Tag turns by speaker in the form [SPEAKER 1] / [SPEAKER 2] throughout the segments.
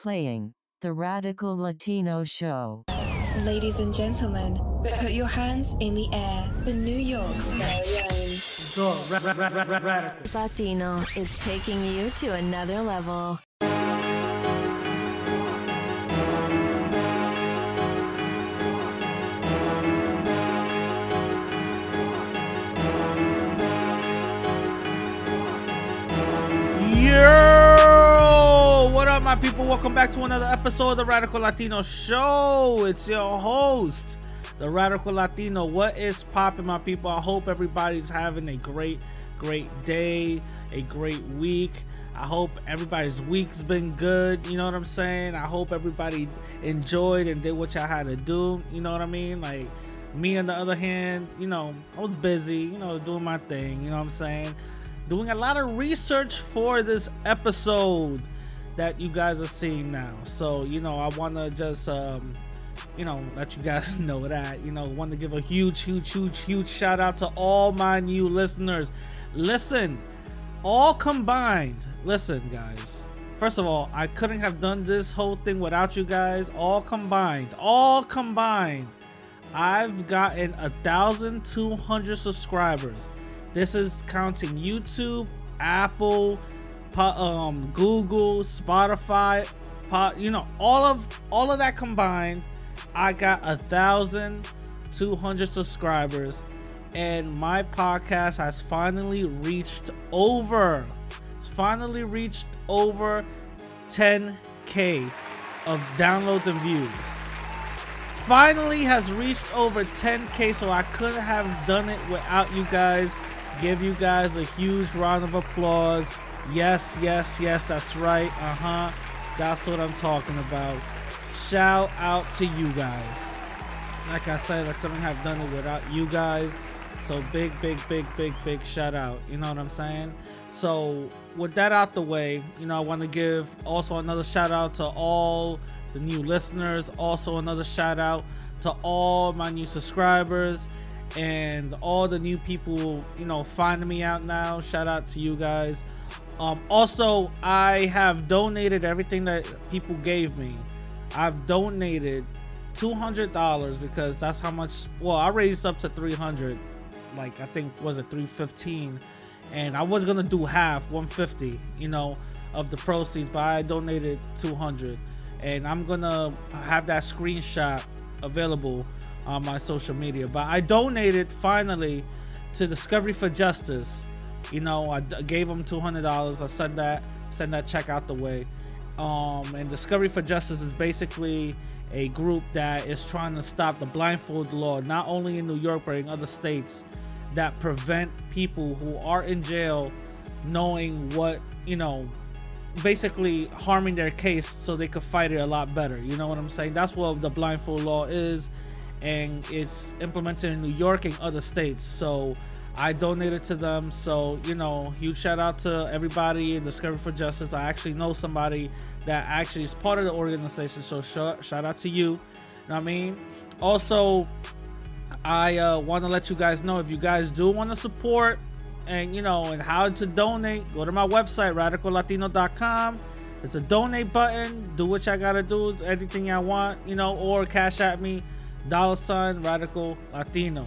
[SPEAKER 1] Playing the Radical Latino Show.
[SPEAKER 2] Ladies and gentlemen, put your hands in the air for New York's very own.
[SPEAKER 3] The ra- ra- ra- ra- ra- radical.
[SPEAKER 4] Latino is taking you to another level.
[SPEAKER 3] Yo! My people? Welcome back to another episode of the Radical Latino Show. It's your host, the Radical Latino. What is popping, my people? I hope everybody's having a great, great day, a great week. I hope everybody's week's been good. You know what I'm saying? I hope everybody enjoyed and did what y'all had to do. You know what I mean? Like me, on the other hand, you know, I was busy, you know, doing my thing. You know what I'm saying? doing a lot of research for this episode that you guys are seeing now. So, you know, I want to just, um, you know, let you guys know that. You know, want to give a huge, huge, huge, huge shout out to all my new listeners. Listen, all combined, listen, guys. First of all, I couldn't have done this whole thing without you guys. All combined, all combined, I've gotten a thousand two hundred subscribers. This is counting YouTube, Apple, um, Google, Spotify, po- you know, all of all of that combined. I got a thousand two hundred subscribers, and my podcast has finally reached over. It's finally reached over 10k of downloads and views finally has reached over 10k so i couldn't have done it without you guys give you guys a huge round of applause yes yes yes that's right. Uh-huh. That's what i'm talking about. Shout out to you guys. Like i said i couldn't have done it without you guys. So big big big big big shout out. You know what i'm saying? So with that out the way you know i want to give also another shout out to all the new listeners. Also, another shout out to all my new subscribers and all the new people, you know, finding me out now. Shout out to you guys. Um, also, I have donated everything that people gave me. I've donated two hundred dollars because that's how much. Well, I raised up to three hundred. Like I think was it three fifteen, and I was gonna do half, one fifty. You know, of the proceeds, but I donated two hundred and I'm gonna have that screenshot available on my social media. But I donated finally to Discovery for Justice. You know, I gave him two hundred dollars. I sent that send that check out the way. Um, and Discovery for Justice is basically a group that is trying to stop the blindfold law, not only in New York but in other states, that prevent people who are in jail knowing what you know basically harming their case so they could fight it a lot better. You know what I'm saying? That's what the blindfold law is, and it's implemented in New York and other states. So I donated to them. So you know, huge shout out to everybody in Discovery for Justice. I actually know somebody that actually is part of the organization. So shout shout out to you. You know what I mean? Also, I uh, want to let you guys know if you guys do want to support and you know and how to donate go to my website radicallatino.com it's a donate button do what y'all gotta do anything y'all want you know or cash at me dollar sign radical latino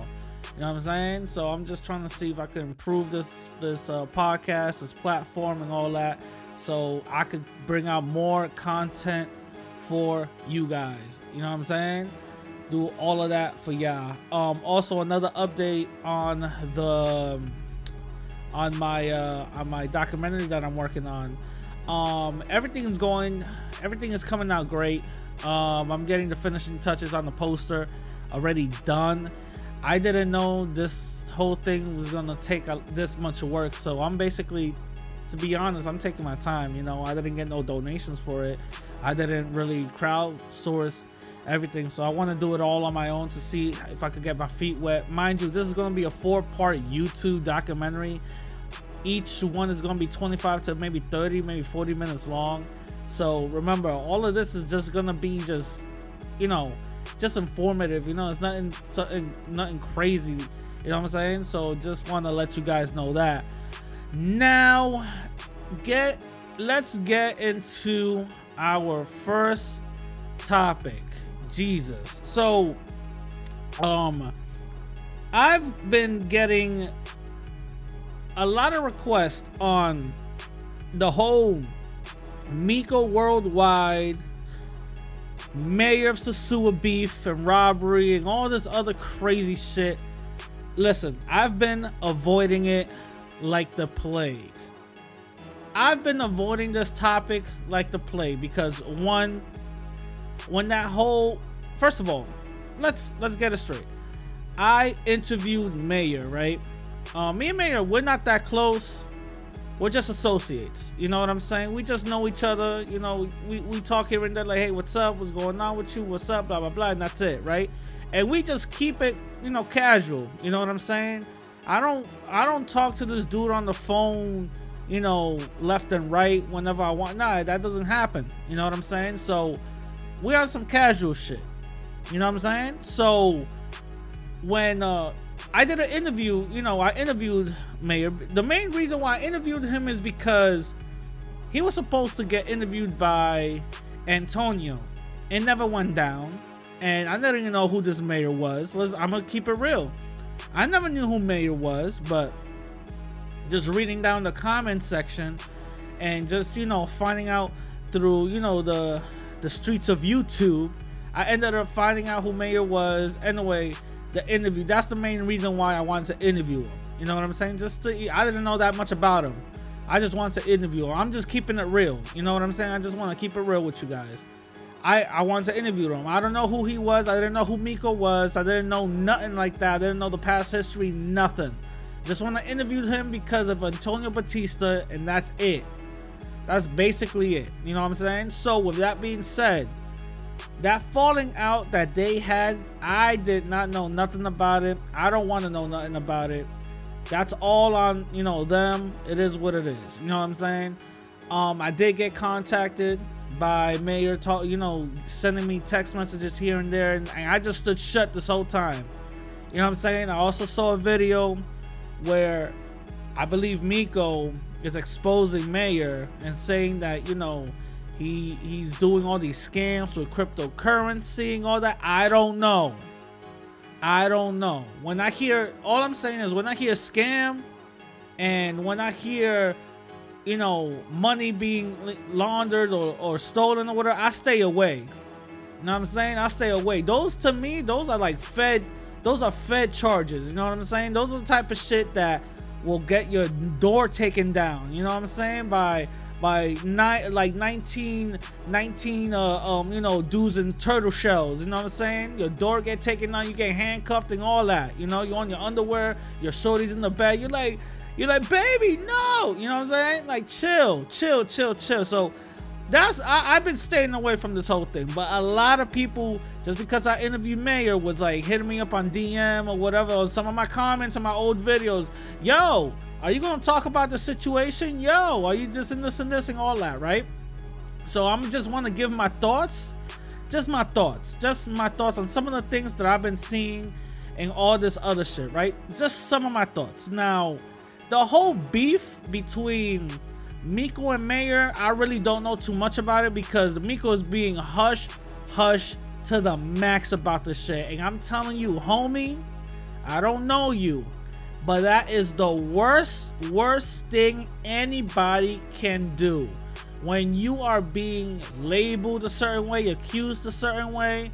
[SPEAKER 3] you know what i'm saying so i'm just trying to see if i can improve this this uh, podcast this platform and all that so i could bring out more content for you guys you know what i'm saying do all of that for y'all um also another update on the on my uh on my documentary that I'm working on. Um everything's going everything is coming out great. Um I'm getting the finishing touches on the poster already done. I didn't know this whole thing was to take a, this much work, so I'm basically to be honest, I'm taking my time, you know. I didn't get no donations for it. I didn't really crowdsource everything, so I want to do it all on my own to see if I could get my feet wet. Mind you, this is to be a four-part YouTube documentary each one is to be 25 to maybe 30 maybe 40 minutes long so remember all of this is just to be just you know just informative you know it's nothing something nothing crazy you know what i'm saying so just want to let you guys know that now get let's get into our first topic. Jesus. So, um, I've been getting a lot of requests on the whole Miko Worldwide, Mayor of Sosua beef and robbery and all this other crazy shit. Listen, I've been avoiding it like the plague. I've been avoiding this topic like the plague because one, when that whole first of all, let's let's get it straight. I interviewed Mayor, right? Uh, me and Mayor, we're not that close. We're just associates. You know what I'm saying? We just know each other. You know, we, we talk here and there like, hey, what's up? What's going on with you? What's up? Blah blah blah, and that's it, right? And we just keep it, you know, casual. You know what I'm saying? I don't I don't talk to this dude on the phone, you know, left and right whenever I want. Nah, that doesn't happen. You know what I'm saying? So we on some casual shit. You know what I'm saying? So when uh I did an interview, you know, I interviewed Mayor. The main reason why I interviewed him is because he was supposed to get interviewed by Antonio. It never went down. And I didn't even know who this mayor was. Was I'm gonna keep it real. I never knew who mayor was, but just reading down the comment section and just, you know, finding out through, you know, the the streets of YouTube, I ended up finding out who mayor was. Anyway, the interview. That's the main reason why I wanted to interview him. You know what I'm saying? Just to, I didn't know that much about him. I just wanted to interview him. I'm just keeping it real. You know what I'm saying? I just want to keep it real with you guys. I I wanted to interview him. I don't know who he was. I didn't know who Miko was. I didn't know nothing like that. I didn't know the past history. Nothing. Just want to interview him because of Antonio Batista, and that's it. That's basically it. You know what I'm saying? So with that being said, that falling out that they had, I did not know nothing about it. I don't want to know nothing about it. That's all on, you know, them. It is what it is. You know what I'm saying? Um, I did get contacted by Mayor, talk, you know, sending me text messages here and there, and, and I just stood shut this whole time. You know what I'm saying? I also saw a video where I believe Miko is exposing Mayor and saying that, you know, he he's doing all these scams with cryptocurrency and all that. I don't know. I don't know. When I hear all I'm saying is when I hear scam and when I hear you know money being laundered or, or stolen or whatever, I stay away. You know what I'm saying? I stay away. Those to me, those are like fed those are fed charges. You know what I'm saying? Those are the type of shit that will get your door taken down. You know what I'm saying? By by nine like 19 19 uh, um you know dudes in turtle shells you know what i'm saying? Your door get taken down you get handcuffed and all that you know? You're on your underwear your shorties in the bed you're like you're like baby no! You know what i'm saying? Like chill chill chill chill. So that's I, have been staying away from this whole thing but a lot of people just because i interviewed mayor was like hitting me up on dm or whatever on some of my comments on my old videos. Yo are you gonna talk about the situation? Yo, are you just in this and this and all that, right? So I'm just want to give my thoughts, just my thoughts, just my thoughts on some of the things that I've been seeing and all this other shit, right? Just some of my thoughts. Now, the whole beef between Miko and Mayor, I really don't know too much about it because Miko is being hush, hush to the max about this shit. And I'm telling you, homie, I don't know you. But that is the worst, worst thing anybody can do. When you are being labeled a certain way, accused a certain way,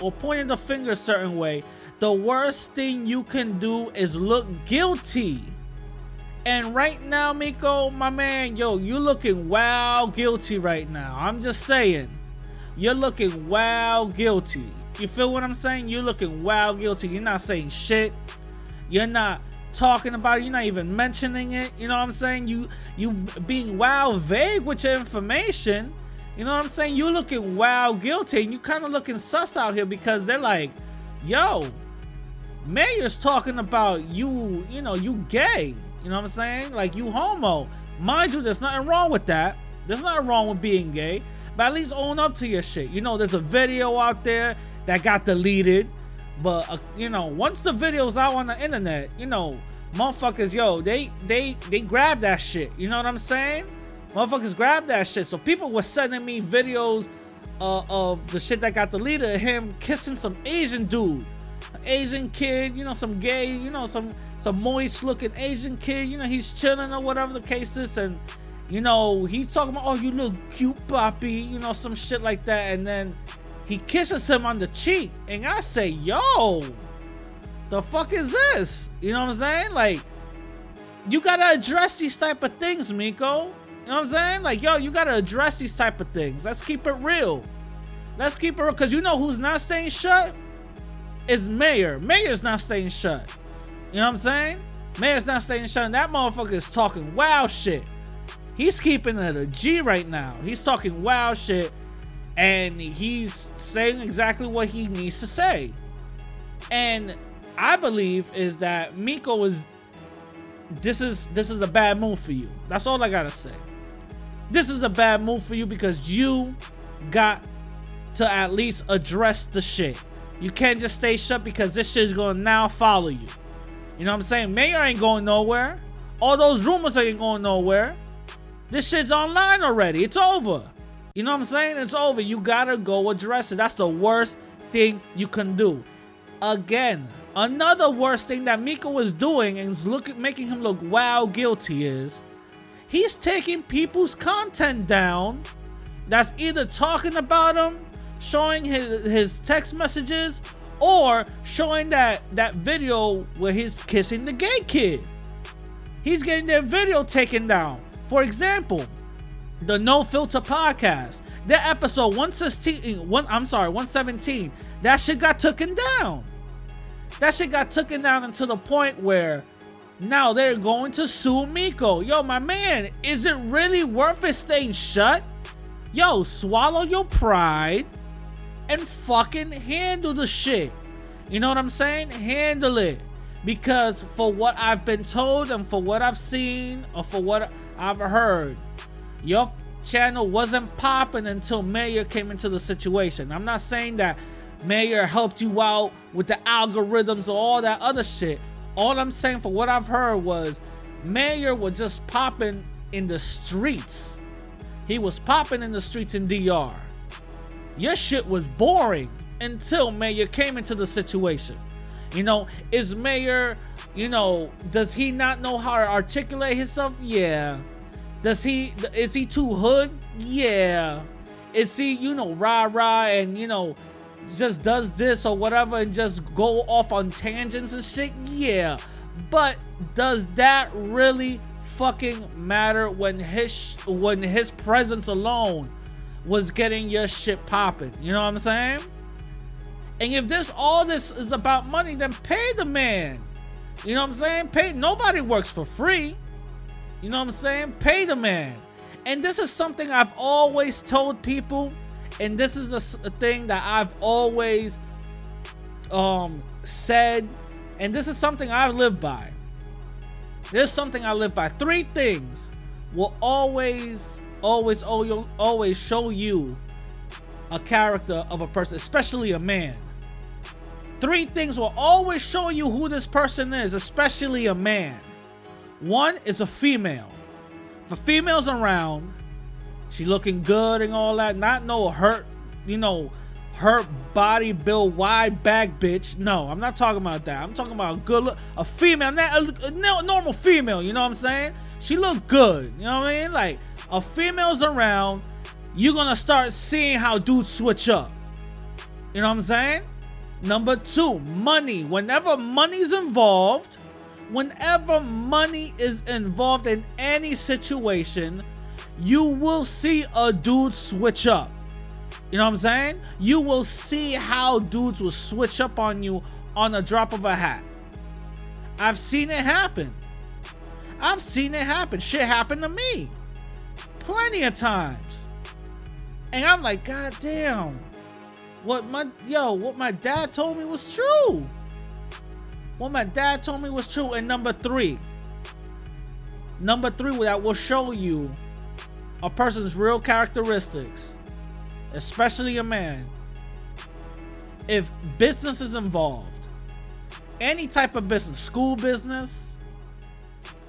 [SPEAKER 3] or pointing the finger a certain way, the worst thing you can do is look guilty. And right now, Miko, my man, yo, you looking wow guilty right now. I'm just saying. You're looking wow guilty. You feel what I'm saying? You're looking wow guilty. You're not saying shit. You're not talking about it. You're not even mentioning it. You know what I'm saying? You you being wow vague with your information. You know what I'm saying? You looking wow guilty and you kind of looking sus out here because they're like, yo, Mayor's talking about you, you know, you gay. You know what I'm saying? Like you homo. Mind you, there's nothing wrong with that. There's nothing wrong with being gay. But at least own up to your shit. You know, there's a video out there that got deleted but uh, you know, once the video's out on the internet, you know, motherfuckers, yo, they they they grab that shit. You know what I'm saying? Motherfuckers grab that shit. So people were sending me videos uh, of the shit that got deleted him kissing some Asian dude. Asian kid, you know, some gay, you know, some some moist looking Asian kid, you know, he's chilling or whatever the case is, and you know, he's talking about, oh, you look cute, Poppy, you know, some shit like that, and then he kisses him on the cheek, and I say, yo, the fuck is this? You know what I'm saying? Like, you gotta address these type of things, Miko. You know what I'm saying? Like, yo, you gotta address these type of things. Let's keep it real. Let's keep it real, cause you know who's not staying shut? Is Mayor. Mayor's not staying shut. You know what I'm saying? Mayor's not staying shut. And that motherfucker is talking wild shit. He's keeping it a G right now. He's talking wild shit, and he's saying exactly what he needs to say. And I believe is that Miko is this is this is a bad move for you. That's all I gotta say. This is a bad move for you because you got to at least address the shit. You can't just stay shut because this shit is gonna now follow you. You know what I'm saying? Mayor ain't going nowhere. All those rumors ain't going nowhere. This shit's online already. It's over. You know what I'm saying? It's over. You gotta go address it. That's the worst thing you can do. Again, another worst thing that Miko is doing and is look, making him look wow guilty is he's taking people's content down that's either talking about him, showing his, his text messages, or showing that that video where he's kissing the gay kid. He's getting their video taken down. For example, the No Filter podcast, That episode 116, one, I'm sorry, 117, that shit got taken down. That shit got taken down until the point where now they're going to sue Miko. Yo, my man, is it really worth it staying shut? Yo, swallow your pride and fucking handle the shit. You know what I'm saying? Handle it. Because for what I've been told and for what I've seen or for what I've heard, your channel wasn't popping until Mayor came into the situation. I'm not saying that Mayor helped you out with the algorithms or all that other shit. All I'm saying for what I've heard was Mayor was just popping in the streets. He was popping in the streets in DR. Your shit was boring until Mayor came into the situation. You know, is Mayor, you know, does he not know how to articulate himself? Yeah. Does he is he too hood? Yeah. Is he, you know, rah rah and you know, just does this or whatever and just go off on tangents and shit? Yeah. But does that really fucking matter when his when his presence alone was getting your shit popping? You know what I'm saying? And if this all this is about money, then pay the man. You know what I'm saying? Pay nobody works for free. You know what I'm saying? Pay the man. And this is something I've always told people, and this is a, a thing that I've always um said, and this is something I live by. There's something I live by. Three things will always, always, always show you a character of a person, especially a man. Three things will always show you who this person is, especially a man. One is a female. If a female's around, she looking good and all that, not no hurt, you know, hurt body build wide back bitch. No, I'm not talking about that. I'm talking about a good look, a female, not a, a normal female. You know what I'm saying? She look good. You know what I mean? Like a female's around, you're gonna start seeing how dudes switch up. You know what I'm saying? Number two, money. Whenever money's involved, whenever money is involved in any situation, you will see a dude switch up. You know what I'm saying? You will see how dudes will switch up on you on a drop of a hat. I've seen it happen. I've seen it happen. Shit happened to me plenty of times. And I'm like, God damn. What my yo, what my dad told me was true. What my dad told me was true. And number three, number three, that will show you a person's real characteristics, especially a man. If business is involved, any type of business, school business,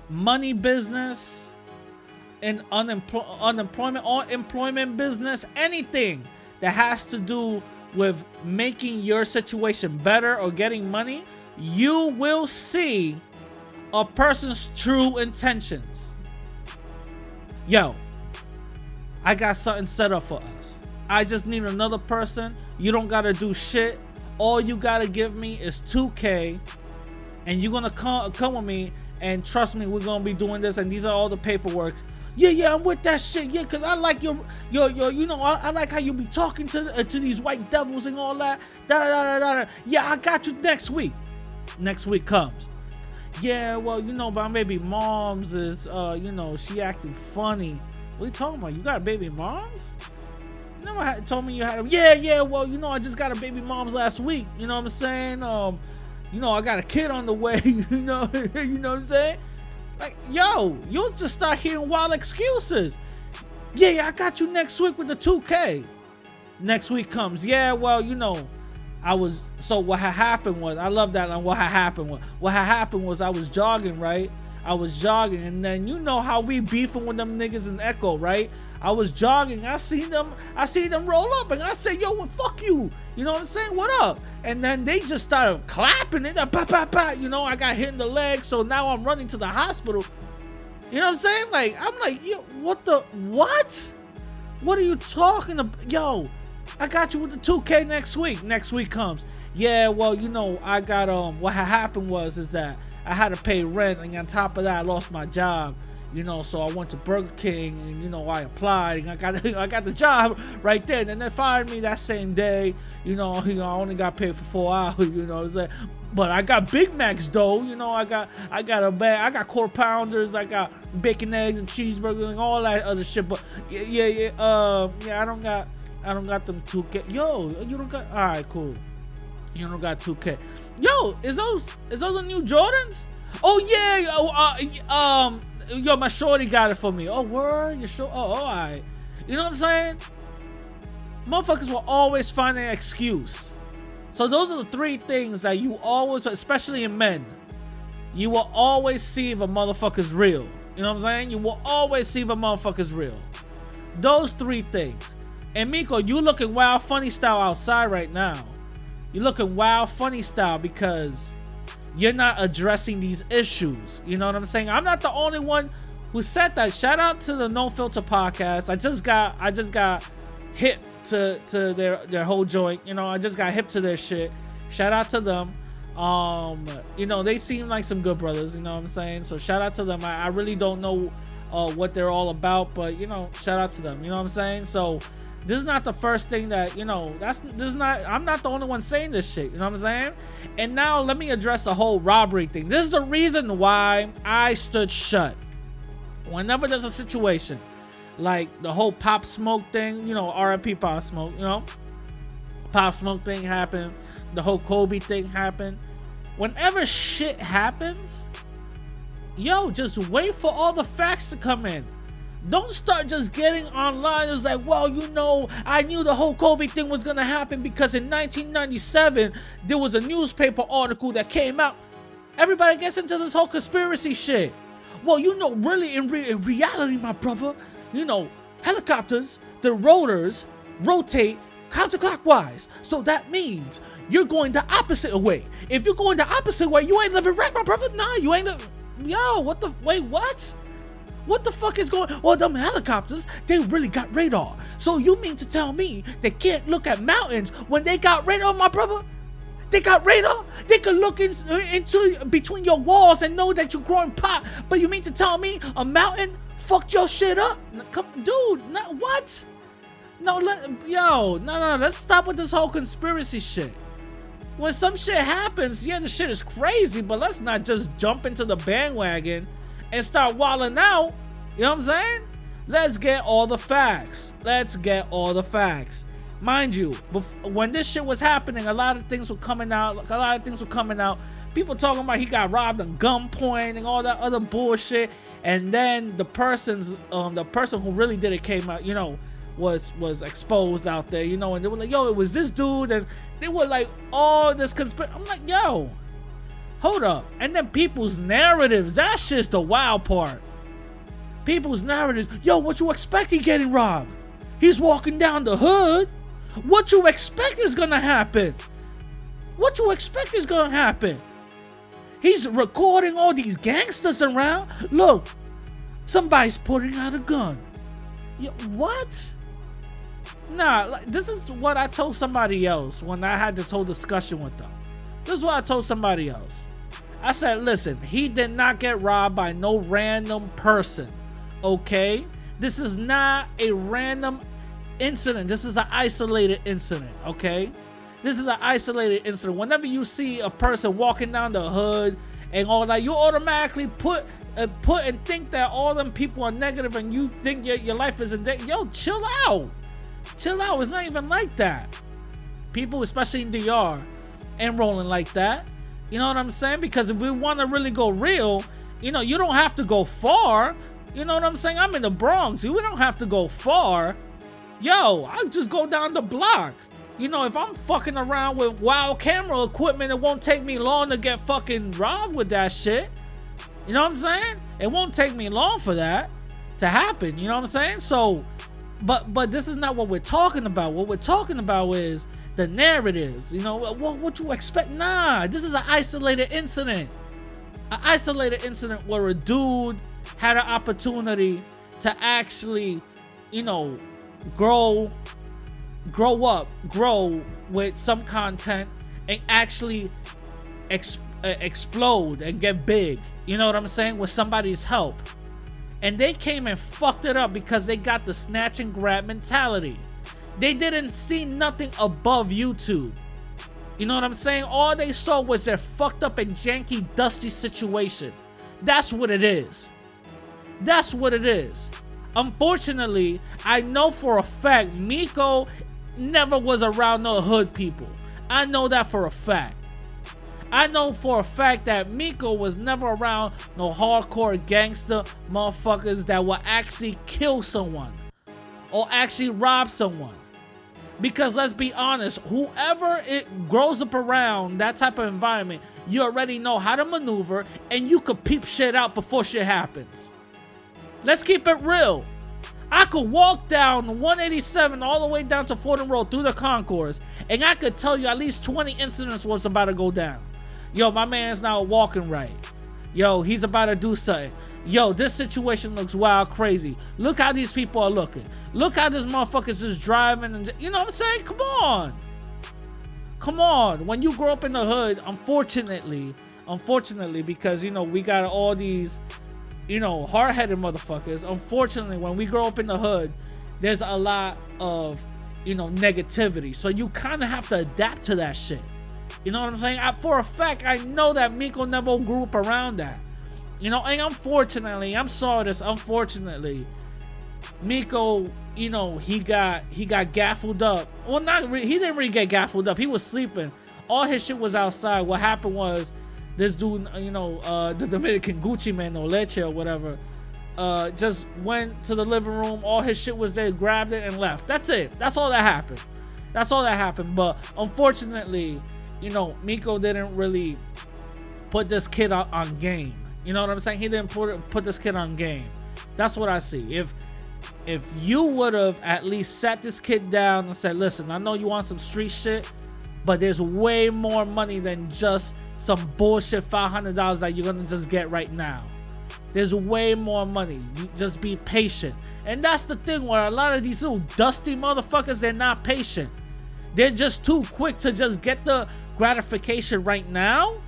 [SPEAKER 3] money business, in unempl- unemployment or employment business, anything that has to do with making your situation better or getting money, you will see a person's true intentions. Yo, I got something set up for us. I just need another person. You don't gotta do shit. All you gotta give me is 2K, and you're gonna come come with me. And trust me, we're gonna be doing this. And these are all the paperworks. Yeah, yeah, I'm with that shit. Yeah, cause I like your, your, your. You know, I, I like how you be talking to uh, to these white devils and all that. Da da da da da. Yeah, I got you next week. Next week comes. Yeah, well, you know, my baby mom's is, uh, you know, she acting funny. What you talking about? You got a baby mom's? You never had, told me you had a. Yeah, yeah. Well, you know, I just got a baby mom's last week. You know what I'm saying? Um, you know, I got a kid on the way. You know, you know what I'm saying? Like, yo, you'll just start hearing wild excuses. Yeah, yeah, I got you next week with the 2K. Next week comes. Yeah, well, you know, I was so what had happened was I love that line. What had happened was what had happened was I was jogging, right? I was jogging, and then you know how we beefing with them niggas in Echo, right? I was jogging, I seen them, I seen them roll up, and I said, "Yo, well, fuck you," you know what I'm saying? What up? And then they just started clapping, and pa pa pa, you know, I got hit in the leg, so now I'm running to the hospital. You know what I'm saying? Like, I'm like, yo, what the what? What are you talking about? Yo, I got you with the 2K next week. Next week comes. Yeah, well, you know, I got um what happened was is that I had to pay rent and on top of that I lost my job. You know, so I went to Burger King and you know I applied and I got I got the job right then and they fired me that same day. You know, you know I only got paid for four hours. You know, it's like, but I got Big Macs though. You know, I got I got a bag. I got quarter pounders. I got bacon, eggs, and cheeseburgers and all that other shit. But yeah, yeah, yeah. Uh, yeah, I don't got I don't got them 2K. Yo, you don't got. All right, cool. You don't got 2K. Yo, is those is those the new Jordans? Oh yeah. Oh, uh, um, yo, my shorty got it for me. Oh, word, you sure? Oh, all right. You know what I'm saying? Motherfuckers will always find an excuse. So those are the three things that you always, especially in men, you will always see if a motherfucker's real. You know what I'm saying? You will always see if a motherfucker's real. Those three things. And Miko, you looking wild funny style outside right now. You're looking wild funny style because you're not addressing these issues. You know what I'm saying? I'm not the only one who said that. Shout out to the No Filter podcast. I just got I just got hip to to their their whole joint. You know, I just got hip to their shit. Shout out to them. Um, you know, they seem like some good brothers, you know what I'm saying? So shout out to them. I, I really don't know uh, what they're all about, but you know, shout out to them. You know what I'm saying? So this is not the first thing that you know that's this is not i'm not the only one saying this shit you know what i'm saying? And now let me address the whole robbery thing. This is the reason why i stood shut. Whenever there's a situation like the whole pop smoke thing you know rip pop smoke you know? Pop smoke thing happened the whole kobe thing happened. Whenever shit happens yo just wait for all the facts to come in don't start just getting online. It's like, well, you know, I knew the whole Kobe thing was gonna happen because in 1997 there was a newspaper article that came out. Everybody gets into this whole conspiracy shit. Well, you know, really in, re- in reality, my brother, you know, helicopters, the rotors rotate counterclockwise. So that means you're going the opposite way. If you're going the opposite way, you ain't living right, my brother. Nah, you ain't. Li- Yo, what the? Wait, what? What the fuck is going on Well, them helicopters, they really got radar. So you mean to tell me they can't look at mountains when they got radar, my brother? They got radar? They can look in, uh, into between your walls and know that you're growing pot. But you mean to tell me a mountain fucked your shit up? Come, dude, not, what? No, let, yo, no, no, let's stop with this whole conspiracy shit. When some shit happens, yeah, the shit is crazy, but let's not just jump into the bandwagon and start walling out. You know what I'm saying? Let's get all the facts. Let's get all the facts. Mind you, when this shit was happening, a lot of things were coming out. A lot of things were coming out. People talking about he got robbed on gunpoint and all that other bullshit. And then the person's, um, the person who really did it came out. You know, was was exposed out there. You know, and they were like, "Yo, it was this dude," and they were like, "Oh, this conspiracy." I'm like, "Yo, Hold up. And then people's narratives. That's just the wild part. people's narratives. Yo, what you expect he getting robbed? He's walking down the hood. What you expect is gonna happen? What you expect is gonna happen? He's recording all these gangsters around. Look, somebody's putting out a gun. Yeah, what? Nah, like, this is what I told somebody else when I had this whole discussion with them. This is what I told somebody else. I said, listen, he did not get robbed by no random person. Okay? This is not a random incident. This is an isolated incident. Okay? This is an isolated incident. Whenever you see a person walking down the hood and all that, you automatically put uh, put and think that all them people are negative and you think your, your life is in danger. Yo, chill out. Chill out. It's not even like that. People, especially in DR, ain't rolling like that. You know what I'm saying? Because if we want to really go real, you know, you don't have to go far. You know what I'm saying? I'm in the Bronx. We don't have to go far. Yo, I'll just go down the block. You know, if I'm fucking around with wild camera equipment, it won't take me long to get fucking robbed with that shit. You know what I'm saying? It won't take me long for that to happen. You know what I'm saying? So, but but this is not what we're talking about. What we're talking about is the narratives. You know what what you expect? Nah, this is an isolated incident. An isolated incident where a dude had an opportunity to actually, you know, grow grow up, grow with some content and actually uh, explode and get big. You know what I'm saying? With somebody's help. And they came and fucked it up because they got the snatch and grab mentality. They didn't see nothing above YouTube. You know what I'm saying? All they saw was their fucked up and janky, dusty situation. That's what it is. That's what it is. Unfortunately, I know for a fact Miko never was around no hood people. I know that for a fact. I know for a fact that Miko was never around no hardcore gangster motherfuckers that will actually kill someone or actually rob someone. Because let's be honest, whoever it grows up around that type of environment, you already know how to maneuver and you could peep shit out before shit happens. Let's keep it real. I could walk down 187 all the way down to Fordham Road through the concourse, and I could tell you at least 20 incidents was about to go down. Yo, my man's not walking right. Yo, he's about to do something. Yo, this situation looks wild crazy. Look how these people are looking. Look how this motherfucker's just driving and you know what I'm saying? Come on. Come on. When you grow up in the hood, unfortunately, unfortunately, because you know, we got all these, you know, hard-headed motherfuckers. Unfortunately, when we grow up in the hood, there's a lot of, you know, negativity. So you kind of have to adapt to that shit. You know what I'm saying? I, for a fact, I know that Miko never grew up around that. You know, and unfortunately, I'm sorry this. Unfortunately, Miko, you know, he got he got gaffled up. Well, not re- he didn't really get gaffled up. He was sleeping. All his shit was outside. What happened was this dude, you know, uh, the Dominican Gucci Mane or Leche or whatever, uh, just went to the living room. All his shit was there, grabbed it and left. That's it. That's all that happened. That's all that happened. But unfortunately, you know, Miko didn't really put this kid on, on game. You know what I'm saying? He didn't put put this kid on game. That's what I see. If if you would have at least sat this kid down and said, "Listen, I know you want some street shit, but there's way more money than just some bullshit $500 that you're gonna just get right now. There's way more money. You just be patient." And that's the thing where a lot of these little dusty motherfuckers, they're not patient. They're just too quick to just get the gratification right now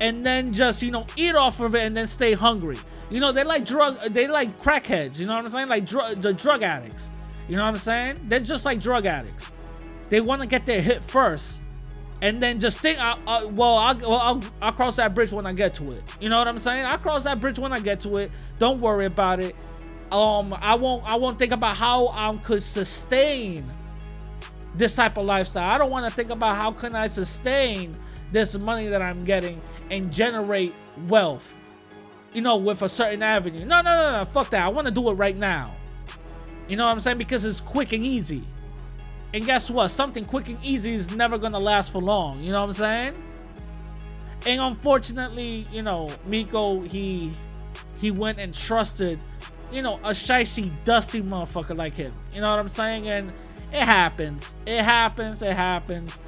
[SPEAKER 3] and then just you know eat off of it and then stay hungry. You know they like drug, they like crackheads. You know what I'm saying? Like drug, the drug addicts. You know what I'm saying? They're just like drug addicts. They want to get their hit first, and then just think, uh, uh, well, I'll, well I'll, I'll cross that bridge when I get to it. You know what I'm saying? I'll cross that bridge when I get to it. Don't worry about it. Um, I won't, I won't think about how I could sustain this type of lifestyle. I don't want to think about how can I sustain this money that I'm getting and generate wealth, you know, with a certain avenue. No, no, no, no, fuck that. I want to do it right now. You know what I'm saying? Because it's quick and easy. And guess what? Something quick and easy is never gonna last for long. You know what I'm saying? And unfortunately, you know, Miko he he went and trusted you know, a shicey, dusty motherfucker like him. You know what I'm saying? And it happens. It happens. It happens.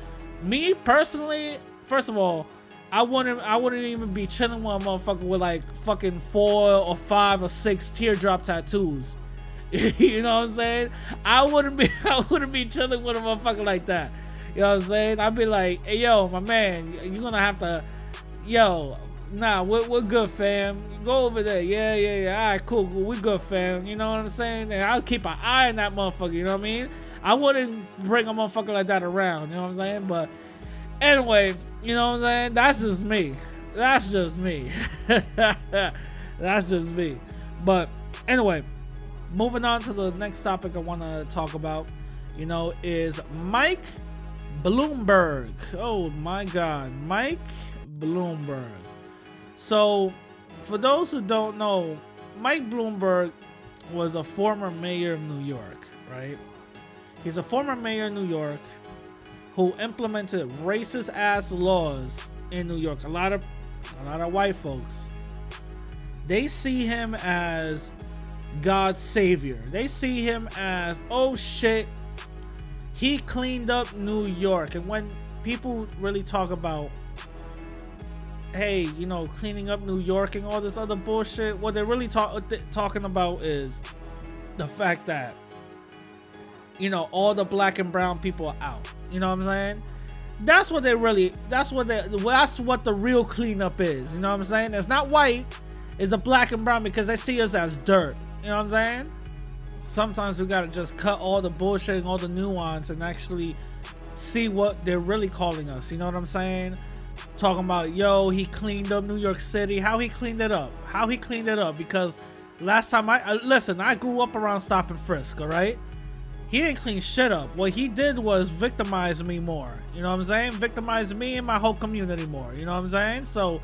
[SPEAKER 3] Me personally, first of all, I wouldn't I wouldn't even be chilling with a motherfucker with like fucking four or five or six teardrop tattoos. you know what I'm saying? I wouldn't be I wouldn't be chilling with a motherfucker like that. You know what I'm saying? I'd be like, hey yo, my man, you're gonna have to yo, nah, we're, we're good, fam. Go over there. Yeah, yeah, yeah. All right, cool, cool. We good, fam. You know what I'm saying? And I'll keep an eye on that motherfucker. You know what I mean? I wouldn't bring a motherfucker like that around. You know what I'm saying? But anyway, you know what I'm saying? That's just me. That's just me. That's just me. But anyway, moving on to the next topic I want to talk about, you know, is Mike Bloomberg. Oh my God, Mike Bloomberg. So, for those who don't know, Mike Bloomberg was a former mayor of New York, right? He's a former mayor of New York who implemented racist ass laws in New York. A lot of a lot of white folks they see him as God's savior. They see him as oh shit, he cleaned up New York. And when people really talk about hey, you know, cleaning up New York and all this other bullshit, what they're really talk- talking about is the fact that you know, all the black and brown people out. You know what I'm saying? That's what they really. That's what they. That's what the real cleanup is. You know what I'm saying? It's not white. It's a black and brown because they see us as dirt. You know what I'm saying? Sometimes we gotta just cut all the bullshit and all the nuance and actually see what they're really calling us. You know what I'm saying? Talking about yo, he cleaned up New York City. How he cleaned it up? How he cleaned it up? Because last time I uh, listen, I grew up around Stop and Frisk. All right he didn't clean shit up. What he did was victimize me more. You know what I'm saying? Victimize me and my whole community more. You know what I'm saying? So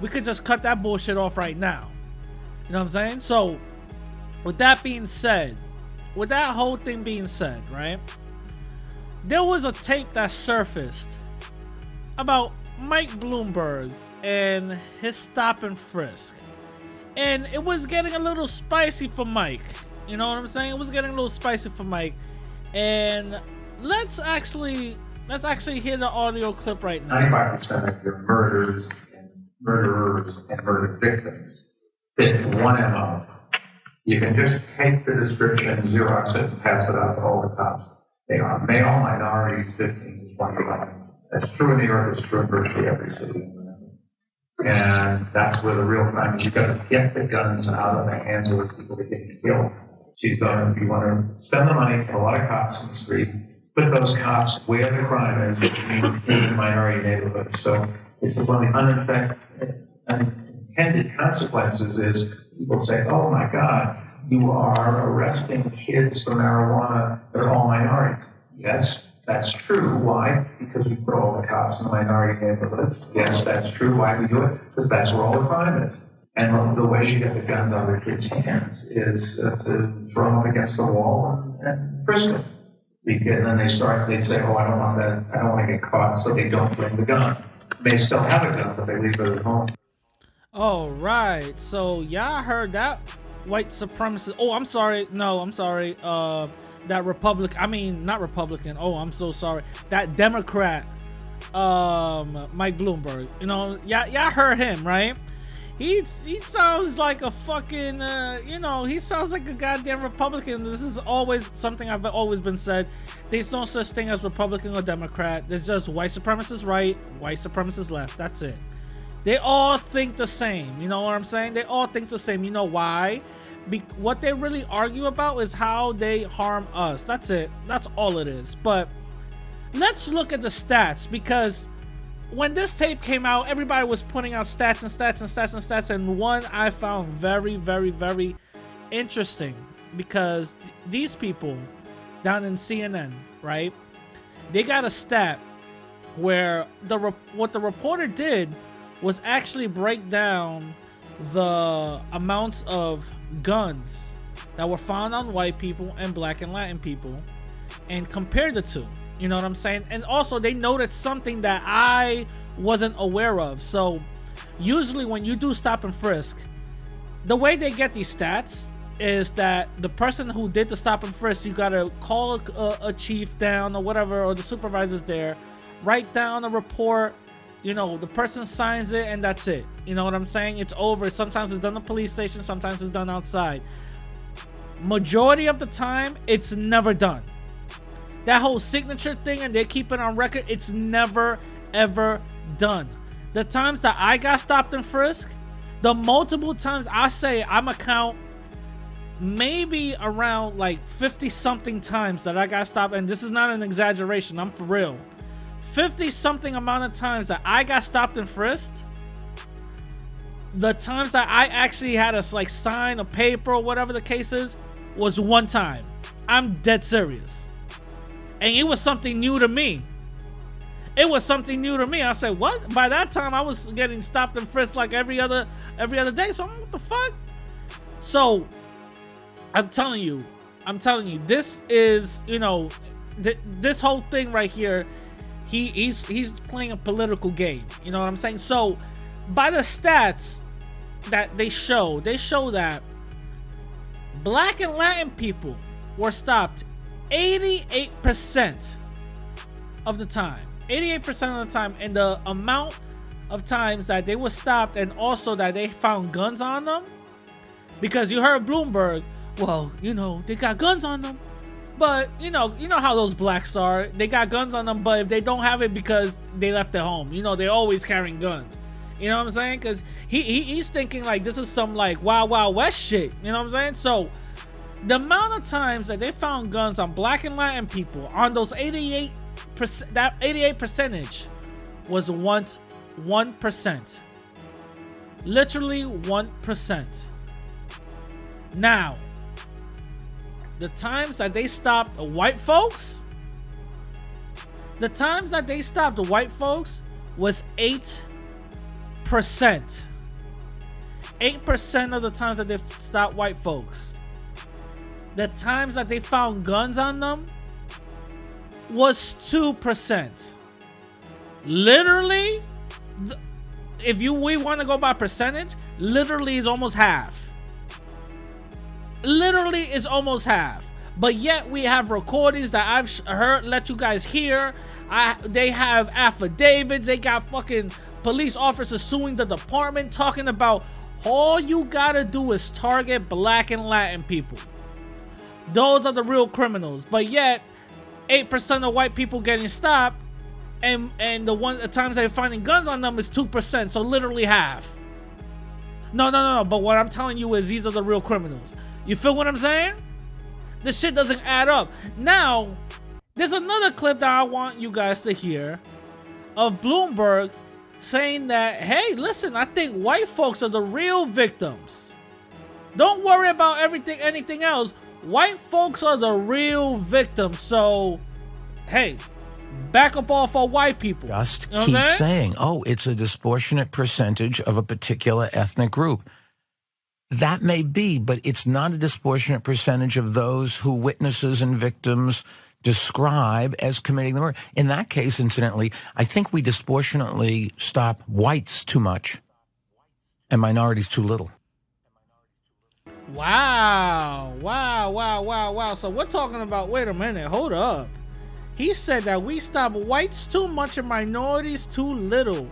[SPEAKER 3] we could just cut that bullshit off right now. You know what I'm saying? So with that being said, with that whole thing being said, right? There was a tape that surfaced about Mike Bloomberg's and his stop and frisk. And it was getting a little spicy for Mike. You know what I'm saying? It was getting a little spicy for Mike. And let's actually let's actually hear the audio clip right now.
[SPEAKER 5] 95% of your murders and murderers and murder victims fit one MO. You can just take the description, Xerox it, and pass it out to all the cops. They are male minorities, 15 to 25. That's true in New York, it's true in virtually every city. And that's where the real crime is. You've got to get the guns out of the hands of the people that get killed. She's going to, you want to spend the money, put a lot of cops in the street, put those cops where the crime is, which means in the minority neighborhoods. So it's one of the unintended consequences is people say, oh my God, you are arresting kids for marijuana. They're all minorities. Yes, that's true. Why? Because we put all the cops in the minority neighborhoods. Yes, that's true. Why we do it? Because that's where all the crime is. And the way you get the guns out of the kids' hands is uh, to throw them against the wall and, and frisk them. And then they start, they say, oh, I don't want that, I don't want to get caught, so they don't bring the gun. They still have a gun, but they leave it at home.
[SPEAKER 3] All right, so y'all heard that white supremacist. Oh, I'm sorry. No, I'm sorry. Uh, that Republic. I mean, not Republican. Oh, I'm so sorry. That Democrat, um, Mike Bloomberg. You know, y'all, y'all heard him, right? He he sounds like a fucking uh, you know he sounds like a goddamn Republican. This is always something I've always been said. There's no such thing as Republican or Democrat. There's just white supremacists right, white supremacists left. That's it. They all think the same. You know what I'm saying? They all think the same. You know why? Be- what they really argue about is how they harm us. That's it. That's all it is. But let's look at the stats because when this tape came out, everybody was putting out stats and stats and stats and stats, and one I found very, very, very interesting because th- these people down in CNN, right? They got a stat where the re- what the reporter did was actually break down the amounts of guns that were found on white people and black and Latin people and compare the two. You know what I'm saying? And also, they noted something that I wasn't aware of. So, usually, when you do stop and frisk, the way they get these stats is that the person who did the stop and frisk, you gotta call a, a, chief down or whatever, or the supervisor's there, write down a report. You know, the person signs it and that's it. You know what I'm saying? It's over. Sometimes it's done at the police station, sometimes it's done outside. Majority of the time, it's never done. That whole signature thing and they keep it on record, it's never ever done. The times that I got stopped and frisked, the multiple times I say I'm a count maybe around like 50 something times that I got stopped, and this is not an exaggeration, I'm for real. 50 something amount of times that I got stopped and frisked. The times that I actually had to like sign a paper or whatever the case is was one time. I'm dead serious. And it was something new to me. It was something new to me. I said, "What?" By that time, I was getting stopped and frisked like every other every other day. So I'm, what the fuck? So I'm telling you, I'm telling you, this is you know, th- this whole thing right here. He he's he's playing a political game. You know what I'm saying? So by the stats that they show, they show that black and Latin people were stopped 88% of the time. 88% of the time. And the amount of times that they were stopped and also that they found guns on them. Because you heard Bloomberg, well, you know, they got guns on them. But you know, you know how those blacks are. They got guns on them, but if they don't have it because they left it home, you know, they're always carrying guns. You know what I'm saying? Because he, he he's thinking like this is some like wild wild west shit. You know what I'm saying? So the amount of times that they found guns on black and Latin people on those 88 percent that 88 percentage was once one percent. Literally one percent. Now, the times that they stopped white folks, the times that they stopped the white folks was eight percent. Eight percent of the times that they stopped white folks. The times that they found guns on them was two percent. Literally, th- if you we want to go by percentage, literally is almost half. Literally is almost half. But yet we have recordings that I've heard, let you guys hear. I they have affidavits. They got fucking police officers suing the department, talking about all you gotta do is target black and Latin people. Those are the real criminals. But yet, eight percent of white people getting stopped, and and the one the times they're finding guns on them is two percent. So literally half. No, no, no, no. But what I'm telling you is these are the real criminals. You feel what I'm saying? This shit doesn't add up. Now, there's another clip that I want you guys to hear of Bloomberg saying that, hey, listen, I think white folks are the real victims. Don't worry about everything, anything else. White folks are the real victims. So, hey, back up off our white people.
[SPEAKER 6] Just
[SPEAKER 3] You know
[SPEAKER 6] keep
[SPEAKER 3] saying,
[SPEAKER 6] oh, it's a disproportionate percentage of a particular ethnic group. That may be, but it's not a disproportionate percentage of those who witnesses and victims describe as committing the murder. In that case, incidentally, I think we disproportionately stop whites too much and minorities too little.
[SPEAKER 3] Wow, wow, wow, wow, wow. So we're talking about, wait a minute, hold up. He said that we stop whites too much and minorities too little.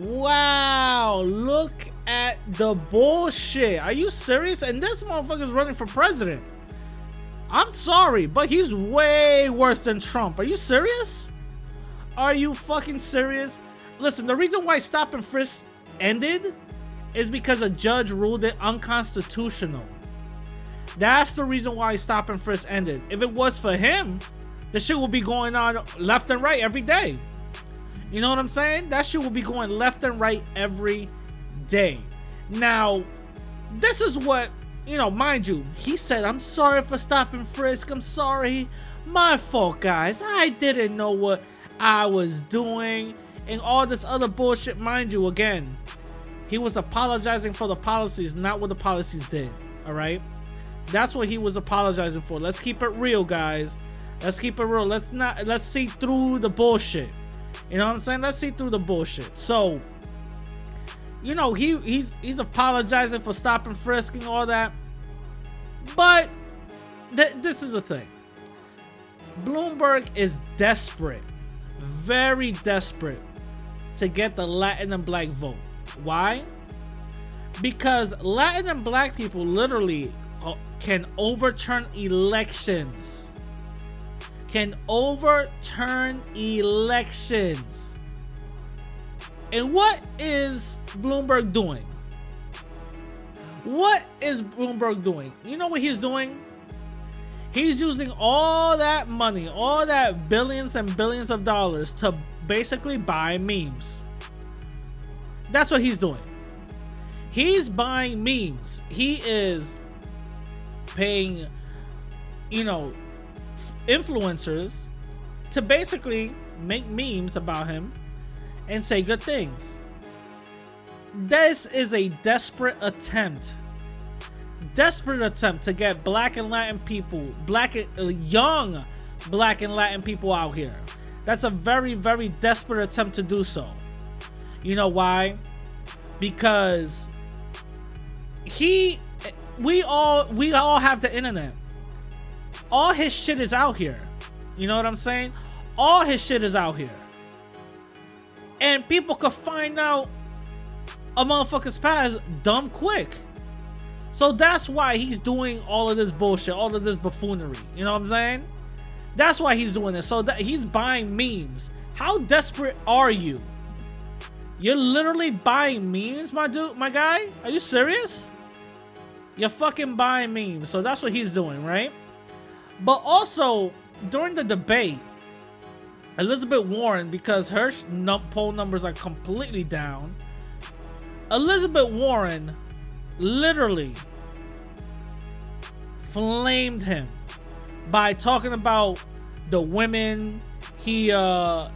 [SPEAKER 3] Wow, look at the bullshit. Are you serious? And this motherfucker's running for president. I'm sorry, but he's way worse than Trump. Are you serious? Are you fucking serious? Listen, the reason why stop and frisk ended is because a judge ruled it unconstitutional. That's the reason why stop and frisk ended. If it was for him, the shit would be going on left and right every day. You know what I'm saying? That shit would be going left and right every day. Now, this is what, you know, mind you, he said, I'm sorry for stop and frisk. I'm sorry. My fault, guys. I didn't know what I was doing. And all this other bullshit, mind you, again, he was apologizing for the policies, not what the policies did. All right? That's what he was apologizing for. Let's keep it real, guys. Let's keep it real. Let's not let's see through the bullshit. You know what I'm saying? Let's see through the bullshit. So, you know, he he's he's apologizing for stopping frisking all that. But th- this is the thing. Bloomberg is desperate, very desperate to get the Latin and black vote. Why? Because Latin and black people literally uh, can overturn elections. Can overturn elections. And what is Bloomberg doing? What is Bloomberg doing? You know what he's doing? He's using all that money, all that billions and billions of dollars to basically buy memes. That's what he's doing. He's buying memes. He is paying, you know, influencers to basically make memes about him and say good things. This is a desperate attempt. Desperate attempt to get black and Latin people, black uh, young black and Latin people out here. That's a very, very desperate attempt to do so. You know why? Because he we all we all have the internet. All his shit is out here. You know what I'm saying? All his shit is out here. And people could find out a motherfucker's past dumb quick. So that's why he's doing all of this bullshit, all of this buffoonery. You know what I'm saying? That's why he's doing this. So that he's buying memes. How desperate are you? You're literally buying memes, my dude, my guy? Are you serious? You're fucking buying memes. So that's what he's doing, right? But also, during the debate, Elizabeth Warren, because her poll numbers are completely down, Elizabeth Warren literally flamed him by talking about the women he uh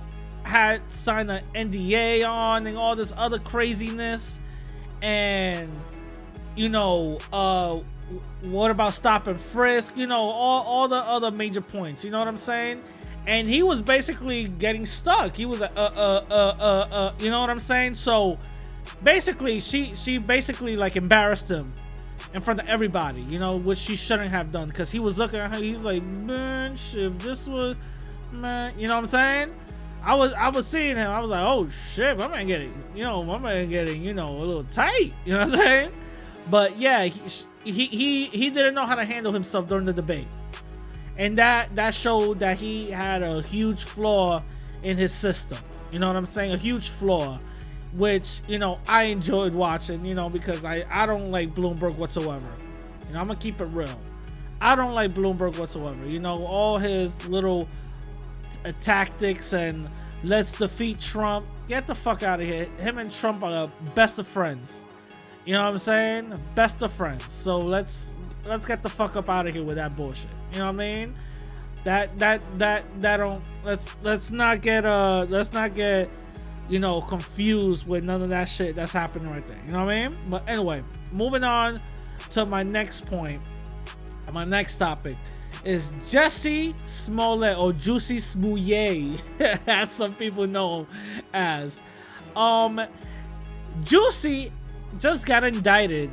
[SPEAKER 3] had signed an NDA on and all this other craziness. And you know uh what about stop and frisk? You know all, all the other major points you know what i'm saying? And he was basically getting stuck. He was uh, uh uh uh uh you know what i'm saying? So basically she she basically like embarrassed him in front of everybody you know which she shouldn't have done. Because he was looking at her he's like man if this was man you know what i'm saying i was i was seeing him i was like oh shit my man getting you know my man getting you know a little tight you know what i'm saying but yeah he he he, he didn't know how to handle himself during the debate and that that showed that he had a huge flaw in his system you know what i'm saying a huge flaw which you know I enjoyed watching, you know, because I I don't like Bloomberg whatsoever. You know, I'm gonna keep it real. I don't like Bloomberg whatsoever. You know, all his little t- tactics and let's defeat Trump. Get the fuck out of here. Him and Trump are best of friends. You know what I'm saying? Best of friends. So let's let's get the fuck up out of here with that bullshit. You know what I mean? That that that that don't let's let's not get uh let's not get you know, confused with none of that shit that's happening right there. You know what I mean? But anyway, moving on to my next point. My next topic is Jussie Smollett or Juicy Smollett, as some people know him as. Um, Juicy just got indicted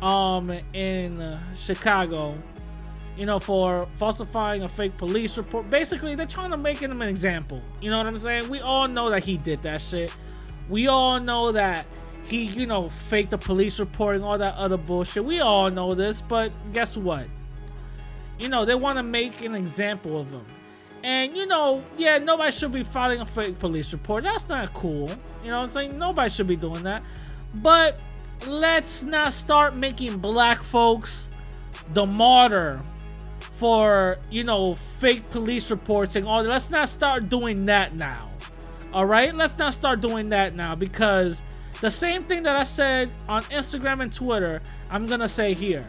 [SPEAKER 3] um in Chicago you know, for falsifying a fake police report. Basically, they're trying to make him an example. You know what I'm saying? We all know that he did that shit. We all know that he, you know, faked the police reporting, all that other bullshit. We all know this, but guess what? You know, they want to make an example of him. And, you know, yeah, nobody should be filing a fake police report. That's not cool. You know I'm saying? Nobody should be doing that. But let's not start making black folks the martyr for you know fake police reports and all that. Let's not start doing that now. All right, let's not start doing that now because the same thing that I said on Instagram and Twitter, I'm gonna say here.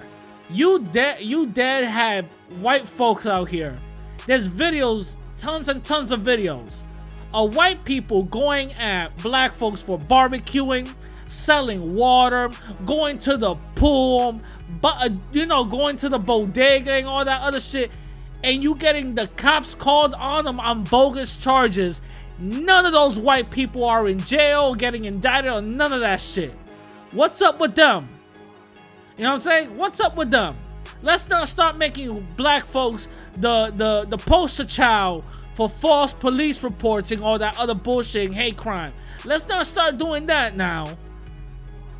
[SPEAKER 3] You dead, you dead have white folks out here. There's videos, tons and tons of videos of white people going at black folks for barbecuing, selling water, going to the pool, but uh, you know, going to the bodega and all that other shit, and you getting the cops called on them on bogus charges. None of those white people are in jail, getting indicted, or none of that shit. What's up with them? You know what I'm saying? What's up with them? Let's not start making black folks the the the poster child for false police reports and all that other bullshit and hate crime. Let's not start doing that now.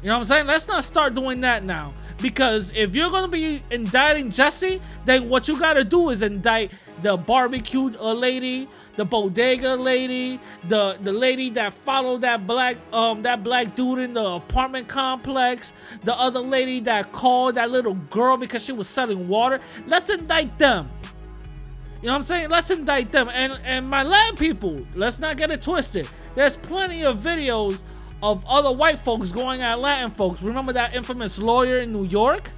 [SPEAKER 3] You know what I'm saying? Let's not start doing that now. Because if you're gonna be indicting Jussie, then what you gotta do is indict the barbecued lady, the bodega lady, the the lady that followed that black um that black dude in the apartment complex, the other lady that called that little girl because she was selling water. Let's indict them. You know what I'm saying? Let's indict them. And and my lab people, let's not get it twisted. There's plenty of videos of other white folks going at Latin folks. Remember that infamous lawyer in New York?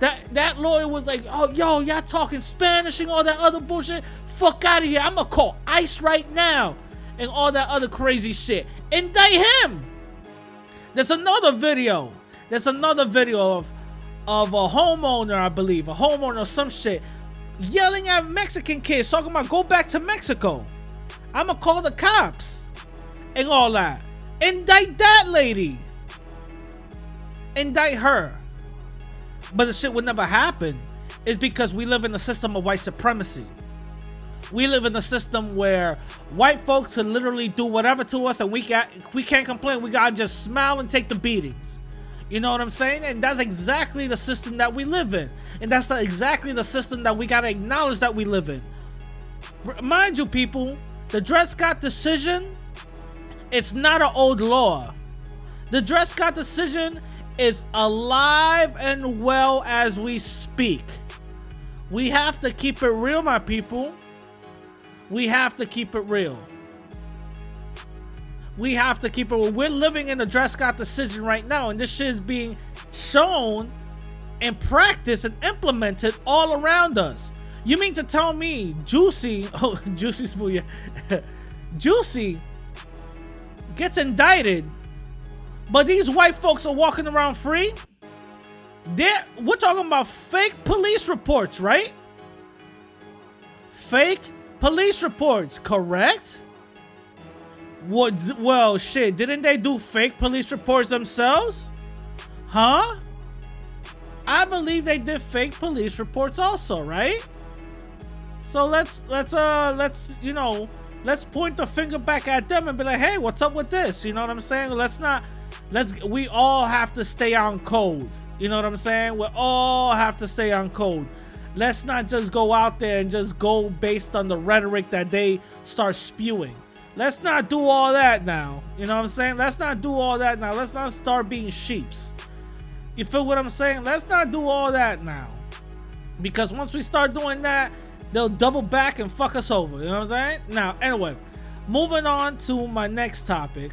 [SPEAKER 3] That that lawyer was like, oh yo, y'all talking Spanish and all that other bullshit. Fuck out of here. I'ma call ICE right now. And all that other crazy shit. Indict him. There's another video. There's another video of of a homeowner, I believe, a homeowner or some shit, yelling at Mexican kids, talking about go back to Mexico. I'ma call the cops and all that. Indict that lady. Indict her. But the shit would never happen is because we live in a system of white supremacy. We live in a system where white folks can literally do whatever to us and we got we can't complain. We gotta just smile and take the beatings. You know what I'm saying? And that's exactly the system that we live in. And that's exactly the system that we gotta acknowledge that we live in. Mind you, people, the Dred Scott decision it's not an old law. The Dred Scott decision is alive and well as we speak. We have to keep it real, my people. We have to keep it real. We have to keep it real. We're living in the Dred Scott decision right now, and this shit is being shown and practiced and implemented all around us. You mean to tell me Juicy, oh, Juicy Smoothie, Juicy gets indicted, but these white folks are walking around free. They're, we're talking about fake police reports, right? Fake police reports, correct? What? Well, shit. Didn't they do fake police reports themselves? Huh? I believe they did fake police reports also, right? So let's let's uh let's you know let's point the finger back at them and be like, hey, what's up with this? You know what I'm saying? Let's not, let's, we all have to stay on code. You know what I'm saying? We all have to stay on code. Let's not just go out there and just go based on the rhetoric that they start spewing. Let's not do all that now. You know what I'm saying? Let's not do all that now. Let's not start being sheeps. You feel what I'm saying? Let's not do all that now. Because once we start doing that, they'll double back and fuck us over. You know what I'm saying? Now, anyway, moving on to my next topic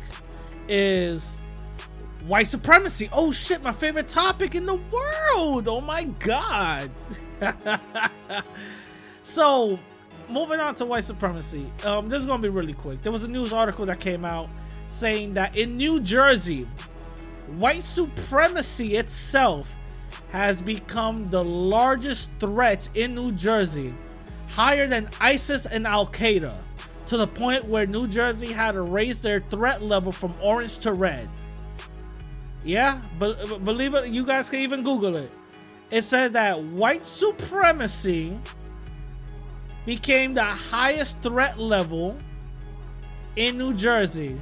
[SPEAKER 3] is white supremacy. Oh shit, my favorite topic in the world. Oh my god. so, moving on to white supremacy. Um, this is gonna be really quick. There was a news article that came out saying that in New Jersey, white supremacy itself has become the largest threat in New Jersey higher than ISIS and Al Qaeda, to the point where New Jersey had to raise their threat level from orange to red. Yeah, believe it, you guys can even Google it. It said that white supremacy became the highest threat level in New Jersey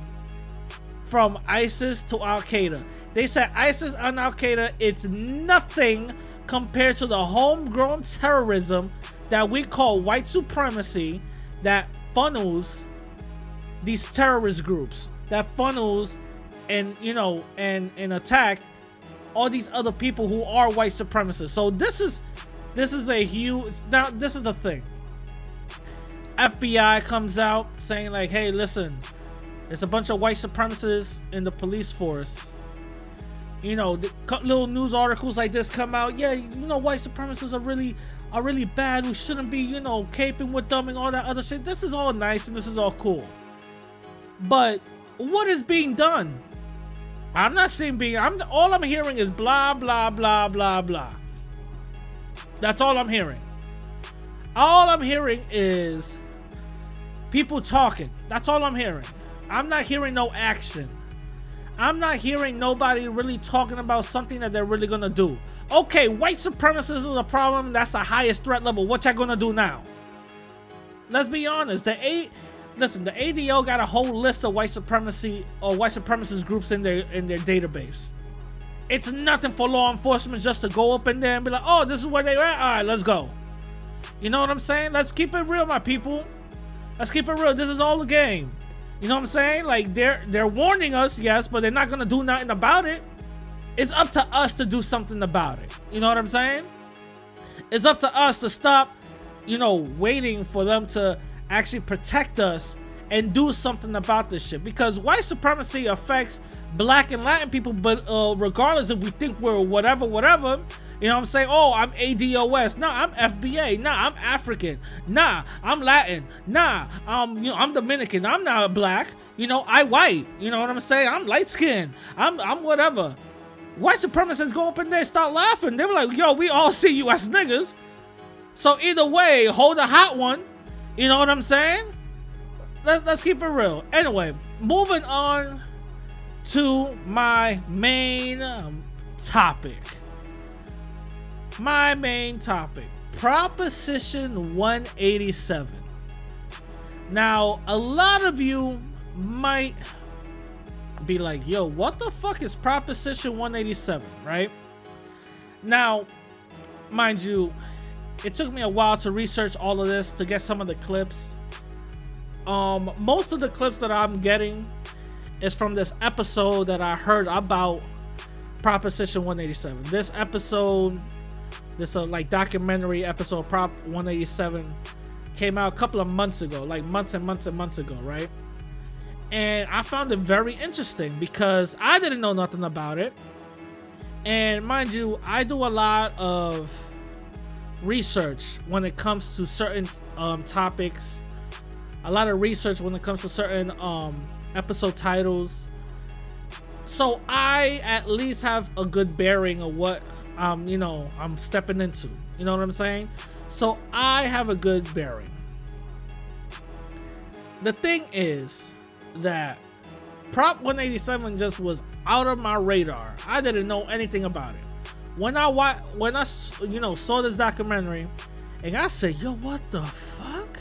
[SPEAKER 3] from ISIS to Al Qaeda. They said ISIS and Al Qaeda, it's nothing compared to the homegrown terrorism that we call white supremacy that funnels these terrorist groups that funnels and you know and and attack all these other people who are white supremacists so this is this is a huge now this is the thing fbi comes out saying like hey listen there's a bunch of white supremacists in the police force you know the little news articles like this come out yeah you know white supremacists are really are really bad. We shouldn't be, you know, caping with them and all that other shit. This is all nice and this is all cool. But what is being done? I'm not saying being. I'm all I'm hearing is blah blah blah blah blah. That's all I'm hearing. All I'm hearing is people talking. That's all I'm hearing. I'm not hearing no action. I'm not hearing nobody really talking about something that they're really gonna do. Okay, white supremacists is a problem. That's the highest threat level. What y'all gonna do now? Let's be honest. The A, listen, the ADL got a whole list of white supremacy or white supremacist groups in their in their database. It's nothing for law enforcement just to go up in there and be like, oh, this is where they at. All right, let's go. You know what I'm saying? Let's keep it real, my people. Let's keep it real. This is all a game. You know what I'm saying? Like they're they're warning us, yes, but they're not gonna do nothing about it. It's up to us to do something about it. You know what I'm saying? It's up to us to stop, you know, waiting for them to actually protect us and do something about this shit. Because white supremacy affects black and Latin people, but uh, regardless if we think we're whatever, whatever, you know what I'm saying? Oh, I'm ADOS. Nah, I'm FBA. Nah, I'm African. Nah, I'm Latin. Nah, I'm you know I'm Dominican. I'm not black. You know, I white. You know what I'm saying? I'm light skinned. I'm I'm whatever. White supremacists go up in there start laughing. They were like, yo, we all see you as niggas. So either way, hold a hot one. You know what I'm saying? Let, let's keep it real. Anyway, moving on to my main um, topic my main topic Proposition 187. Now, a lot of you might be like, yo, what the fuck is Proposition 187, right? Now, mind you, it took me a while to research all of this to get some of the clips. Um, most of the clips that I'm getting is from this episode that I heard about Proposition 187. This episode this uh, like documentary episode prop 187 came out a couple of months ago like months and months and months ago right and i found it very interesting because i didn't know nothing about it and mind you i do a lot of research when it comes to certain um, topics a lot of research when it comes to certain um, episode titles so i at least have a good bearing of what um, you know, I'm stepping into. You know what I'm saying? So I have a good bearing. The thing is that Prop 187 just was out of my radar. I didn't know anything about it. When I when I you know saw this documentary, and I said, "Yo, what the fuck?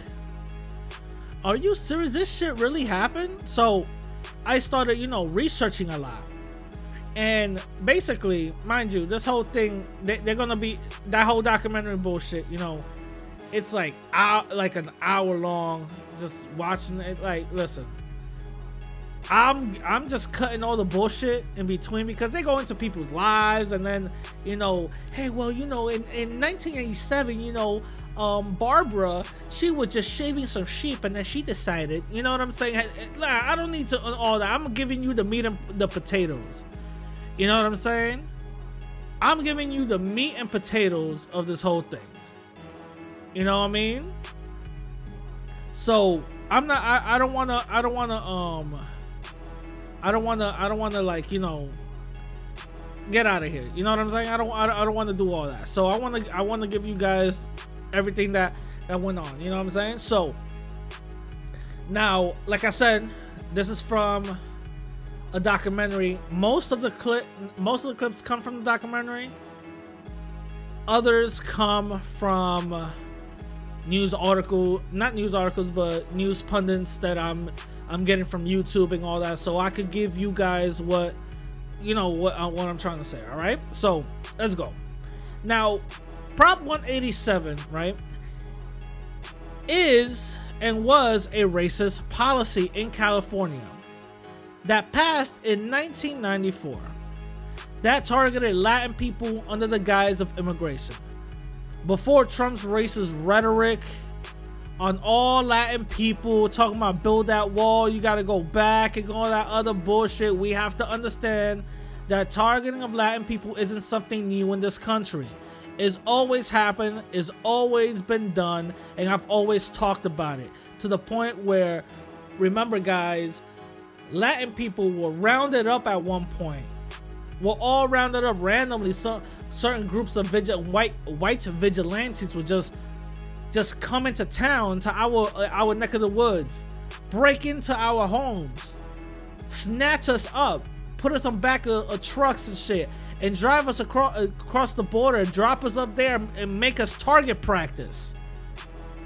[SPEAKER 3] Are you serious? This shit really happened?" So I started, you know, researching a lot. And basically, mind you, this whole thing, they, are gonna be that whole documentary bullshit. You know, it's like out like an hour long, just watching it. Like, listen, I'm I'm just cutting all the bullshit in between because they go into people's lives and then you know, hey, well, you know, in in 1987, you know, um, Barbara, she was just shaving some sheep and then she decided, you know what I'm saying? I don't need to all that. I'm giving you the meat and the potatoes. You know what I'm saying? I'm giving you the meat and potatoes of this whole thing. You know what I mean? So I'm not. I, I don't wanna. I don't wanna. Um. I don't wanna. I don't wanna like you know. Get out of here. You know what I'm saying? I don't. I don't, I don't want to do all that. So I want to. I want to give you guys everything that that went on. You know what I'm saying? So now, like I said, this is from a documentary. Most of the clip, most of the clips come from the documentary. Others come from news article, not news articles, but news pundits that I'm I'm getting from YouTube and all that. So I could give you guys what you know what uh, what I'm trying to say. All right. So let's go. Now, Prop 187, right, is and was a racist policy in California that passed in 1994 that targeted Latin people under the guise of immigration. Before Trump's racist rhetoric on all Latin people talking about build that wall, you gotta go back and all that other bullshit, we have to understand that targeting of Latin people isn't something new in this country. It's always happened, it's always been done, and I've always talked about it to the point where, remember, guys, Latin people were rounded up at one point. Were all rounded up randomly. So certain groups of vigil- white white vigilantes would just just come into town to our uh, our neck of the woods, break into our homes, snatch us up, put us on back of, of trucks and shit and drive us across across the border, drop us up there, and make us target practice.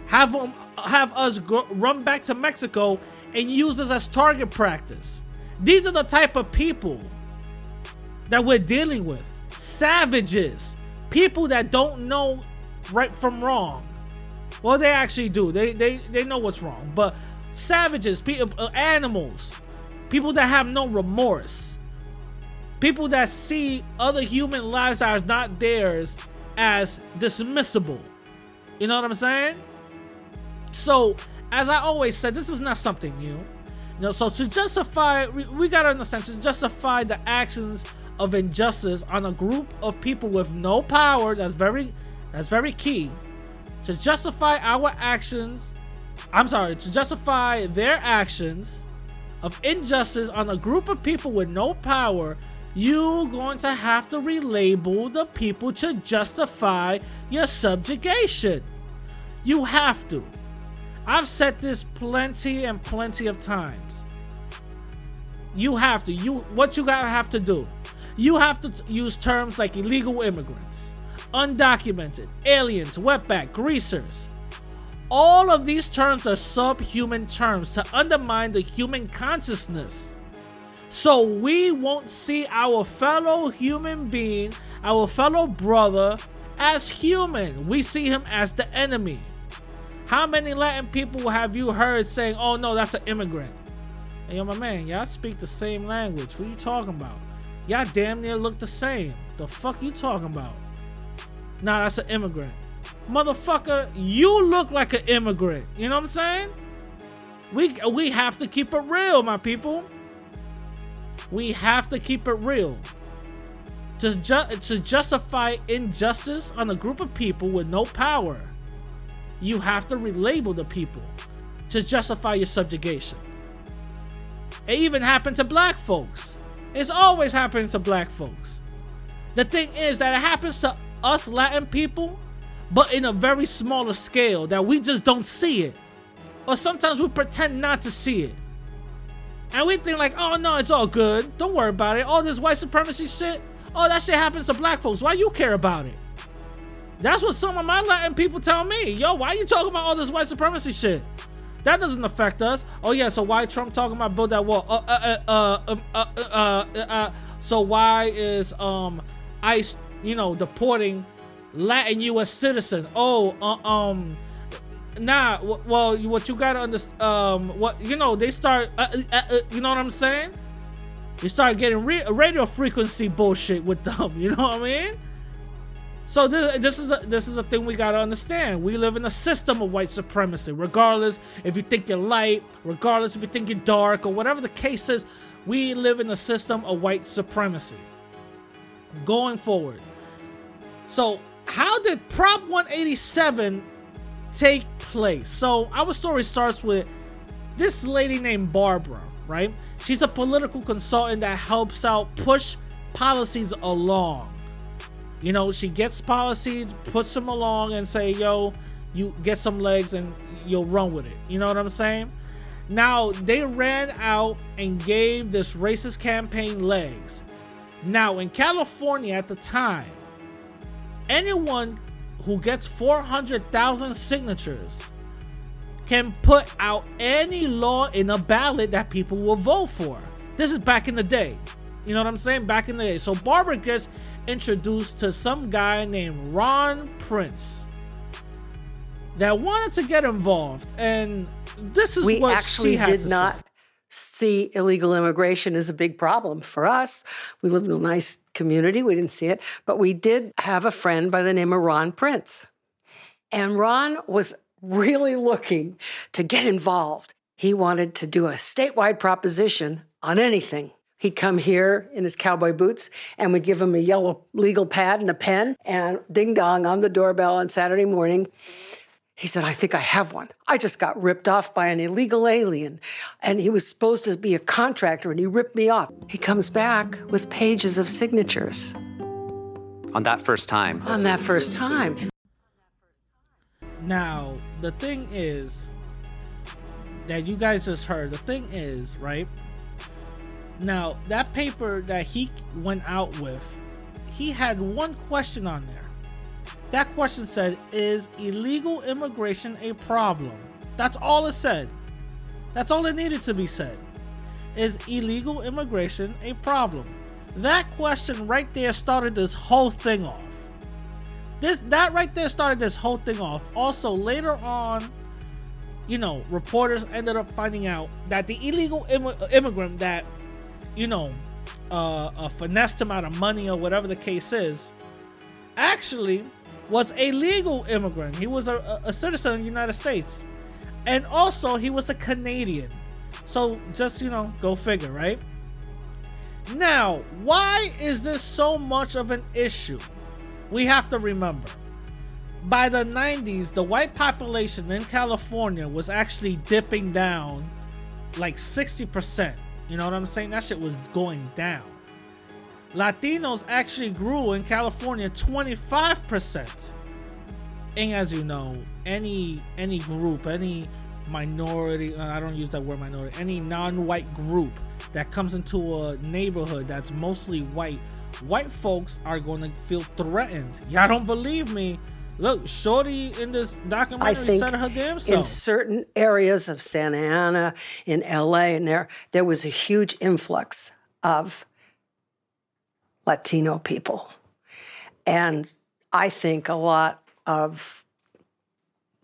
[SPEAKER 3] Have them have us run back to Mexico and use us as target practice. These are the type of people that we're dealing with. Savages, people that don't know right from wrong. Well, they actually do. They they they know what's wrong, but savages, people, uh, animals, people that have no remorse, people that see other human lives that are not theirs as dismissible. You know what I'm saying? So, as I always said, this is not something new. You know, so to justify, we, we gotta understand to justify the actions of injustice on a group of people with no power. That's very, that's very key. To justify our actions, I'm sorry, to justify their actions of injustice on a group of people with no power, you're going to have to relabel the people to justify your subjugation. You have to. I've said this plenty and plenty of times. You have to. You what you gotta have to do. You have to use terms like illegal immigrants, undocumented, aliens, wetback, greasers. All of these terms are subhuman terms to undermine the human consciousness. So we won't see our fellow human being, our fellow brother, as human. We see him as the enemy. How many Latin people have you heard saying, oh no, that's an immigrant? Hey, yo, my man, y'all speak the same language. What are you talking about? Y'all damn near look the same. The fuck you talking about? Nah, that's an immigrant. Motherfucker, you look like an immigrant. You know what I'm saying? We we have to keep it real, my people. We have to keep it real. To, ju- to justify injustice on a group of people with no power, you have to relabel the people to justify your subjugation. It even happened to black folks. It's always happening to black folks. The thing is that it happens to us Latin people, but in a very smaller scale that we just don't see it. Or sometimes we pretend not to see it. And we think like, oh no, it's all good. Don't worry about it. All this white supremacy shit. Oh, that shit happens to black folks. Why you care about it? That's what some of my Latin people tell me. Yo, why you talking about all this white supremacy shit? That doesn't affect us. Oh yeah, so why Trump talking about build that wall? Uh, uh, uh, uh, uh, uh, uh, uh, so why is um ICE, you know, deporting Latin U.S. citizen? Oh, uh, um, nah. w- Well, what you gotta understand, um, what you know, they start, uh, uh, uh, you know what I'm saying? You start getting re- radio frequency bullshit with them. You know what I mean? So this, this is the, this is the thing we gotta understand. We live in a system of white supremacy. Regardless if you think you're light, regardless if you think you're dark, or whatever the case is, we live in a system of white supremacy. Going forward. So how did Prop 187 take place? So our story starts with this lady named Barbara, right? She's a political consultant that helps out push policies along. You know, she gets policies, puts them along, and say, "Yo, you get some legs and you'll run with it." You know what I'm saying? Now they ran out and gave this racist campaign legs. Now in California at the time, anyone who gets 400,000 signatures can put out any law in a ballot that people will vote for. This is back in the day. You know what I'm saying? Back in the day. So Barbara gets introduced to some guy named Ron Prince that wanted to get involved. And this is
[SPEAKER 7] we
[SPEAKER 3] what
[SPEAKER 7] actually
[SPEAKER 3] she had
[SPEAKER 7] did
[SPEAKER 3] to
[SPEAKER 7] not
[SPEAKER 3] say.
[SPEAKER 7] See illegal immigration as a big problem for us. We lived in a nice community, we didn't see it, but we did have a friend by the name of Ron Prince. And Ron was really looking to get involved. He wanted to do a statewide proposition on anything. He'd come here in his cowboy boots and we'd give him a yellow legal pad and a pen and ding dong on the doorbell on Saturday morning. He said, I think I have one. I just got ripped off by an illegal alien. And he was supposed to be a contractor and he ripped me off. He comes back with pages of signatures
[SPEAKER 8] on that first time.
[SPEAKER 7] on that first time.
[SPEAKER 3] Now, the thing is that you guys just heard, the thing is, right? Now, that paper that he went out with, he had one question on there. That question said, Is illegal immigration a problem? That's all it said. That's all it needed to be said. Is illegal immigration a problem? That question right there started this whole thing off. This that right there started this whole thing off. Also, later on, you know, reporters ended up finding out that the illegal Im- immigrant that, you know, uh, uh, finessed him out of money or whatever the case is, actually was a legal immigrant. He was a, a citizen of the United States. And also, he was a Canadian. So, just, you know, go figure, right? Now, why is this so much of an issue? We have to remember. By the 90s, the white population in California was actually dipping down like 60%. You know what I'm saying? That shit was going down. Latinos actually grew in California 25%. And as you know, any any group, any minority, uh, I don't use that word minority, any non-white group that comes into a neighborhood that's mostly white, white folks are going to feel threatened. Y'all don't believe me? Look, Shorty in this documentary said her damn
[SPEAKER 7] in certain areas of Santa Ana, in LA, and there there was a huge influx of Latino people, and I think a lot of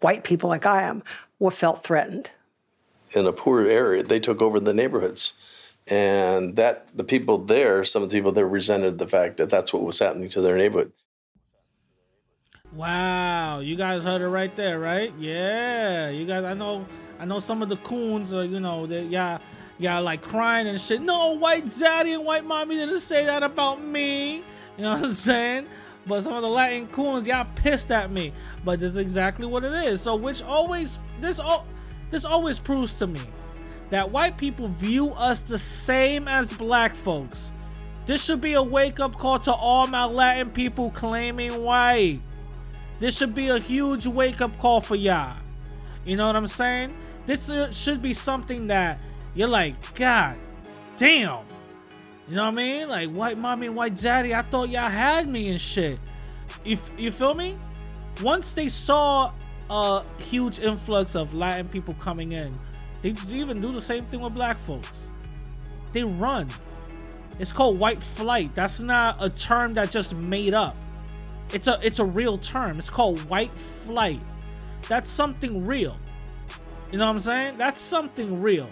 [SPEAKER 7] white people like I am were felt threatened.
[SPEAKER 9] in a poor area, they took over the neighborhoods. And that the people there, some of the people there resented the fact that that's what was happening to their neighborhood.
[SPEAKER 3] Wow, you guys heard it right there, right? Yeah, you guys. I know, I know. Some of the coons are, you know, that yeah, yeah, like crying and shit. No, white daddy and white mommy didn't say that about me. You know what I'm saying? But some of the Latin coons, y'all pissed at me. But this is exactly what it is. So, which always this all this always proves to me that white people view us the same as black folks. This should be a wake up call to all my Latin people claiming white. This should be a huge wake up call for y'all. You know what I'm saying? This uh, should be something that you're like, God damn. You know what I mean? Like white mommy and white daddy, I thought y'all had me and shit. You, f- you feel me? Once they saw a huge influx of Latin people coming in, they even do the same thing with black folks. They run. It's called white flight. That's not a term that just made up. It's a it's a real term. It's called white flight. That's something real. You know what I'm saying? That's something real.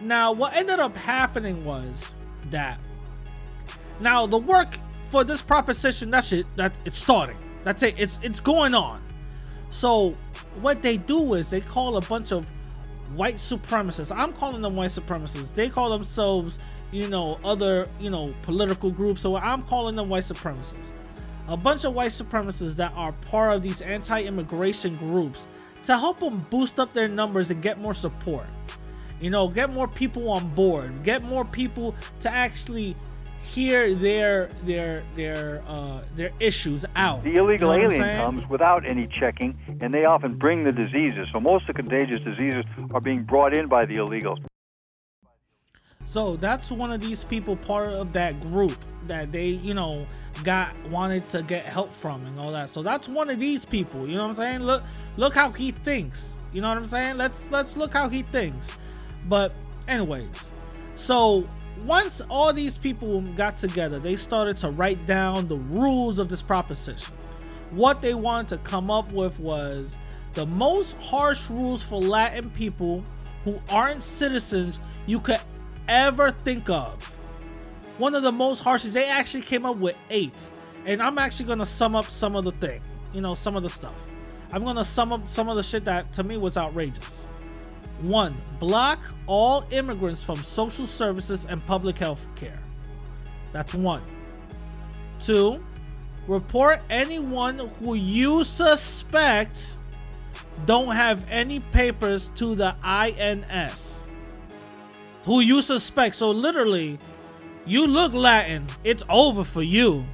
[SPEAKER 3] Now, what ended up happening was that now the work for this proposition, that's it, that it's starting. That's it. It's it's going on. So what they do is they call a bunch of white supremacists. I'm calling them white supremacists. They call themselves, you know, other, you know, political groups. So I'm calling them white supremacists. A bunch of white supremacists that are part of these anti-immigration groups to help them boost up their numbers and get more support. You know, get more people on board, get more people to actually hear their their their uh their issues out.
[SPEAKER 10] The illegal
[SPEAKER 3] You know
[SPEAKER 10] alien comes without any checking, and they often bring the diseases. So most of the contagious diseases are being brought in by the illegals.
[SPEAKER 3] So that's one of these people part of that group that they, you know, got wanted to get help from and all that. So that's one of these people, you know what I'm saying? Look look how he thinks. You know what I'm saying? Let's let's look how he thinks. But anyways, so once all these people got together, they started to write down the rules of this proposition. What they wanted to come up with was the most harsh rules for Latin people who aren't citizens you could ever think of. One of the most harshest, they actually came up with eight. And I'm actually gonna sum up some of the thing, you know, some of the stuff. I'm gonna sum up some of the shit that to me was outrageous. One, block all immigrants from social services and public health care. That's one. Two, report anyone who you suspect don't have any papers to the INS. Who you suspect. So literally, you look Latin, it's over for you.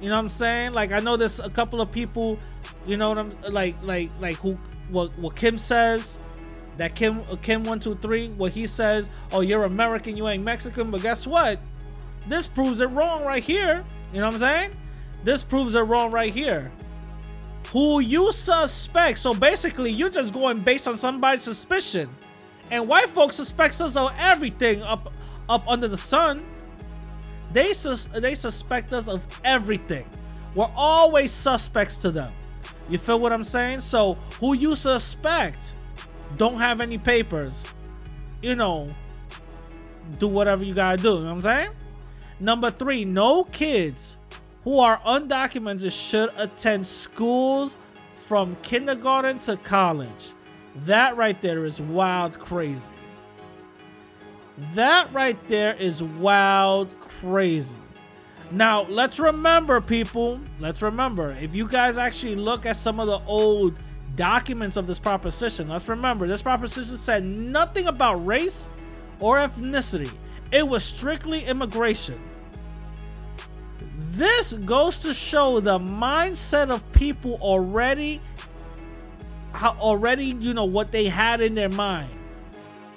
[SPEAKER 3] You know what I'm saying? Like I know there's a couple of people, you know what I'm like like like who what what Kim says, that Kim Kim one two three, what he says, oh you're American, you ain't Mexican, but guess what? This proves it wrong right here. You know what I'm saying? This proves it wrong right here. Who you suspect? So basically, you're just going based on somebody's suspicion, and white folks suspect us of everything up up under the sun. They sus- they suspect us of everything. We're always suspects to them. You feel what I'm saying? So who you suspect don't have any papers, you know, do whatever you gotta do. You know what I'm saying? Number three, no kids who are undocumented should attend schools from kindergarten to college. That right there is wild crazy. That right there is wild crazy. Now, let's remember, people, let's remember, if you guys actually look at some of the old documents of this proposition, let's remember this proposition said nothing about race or ethnicity, it was strictly immigration. This goes to show the mindset of people already already you know what they had in their mind.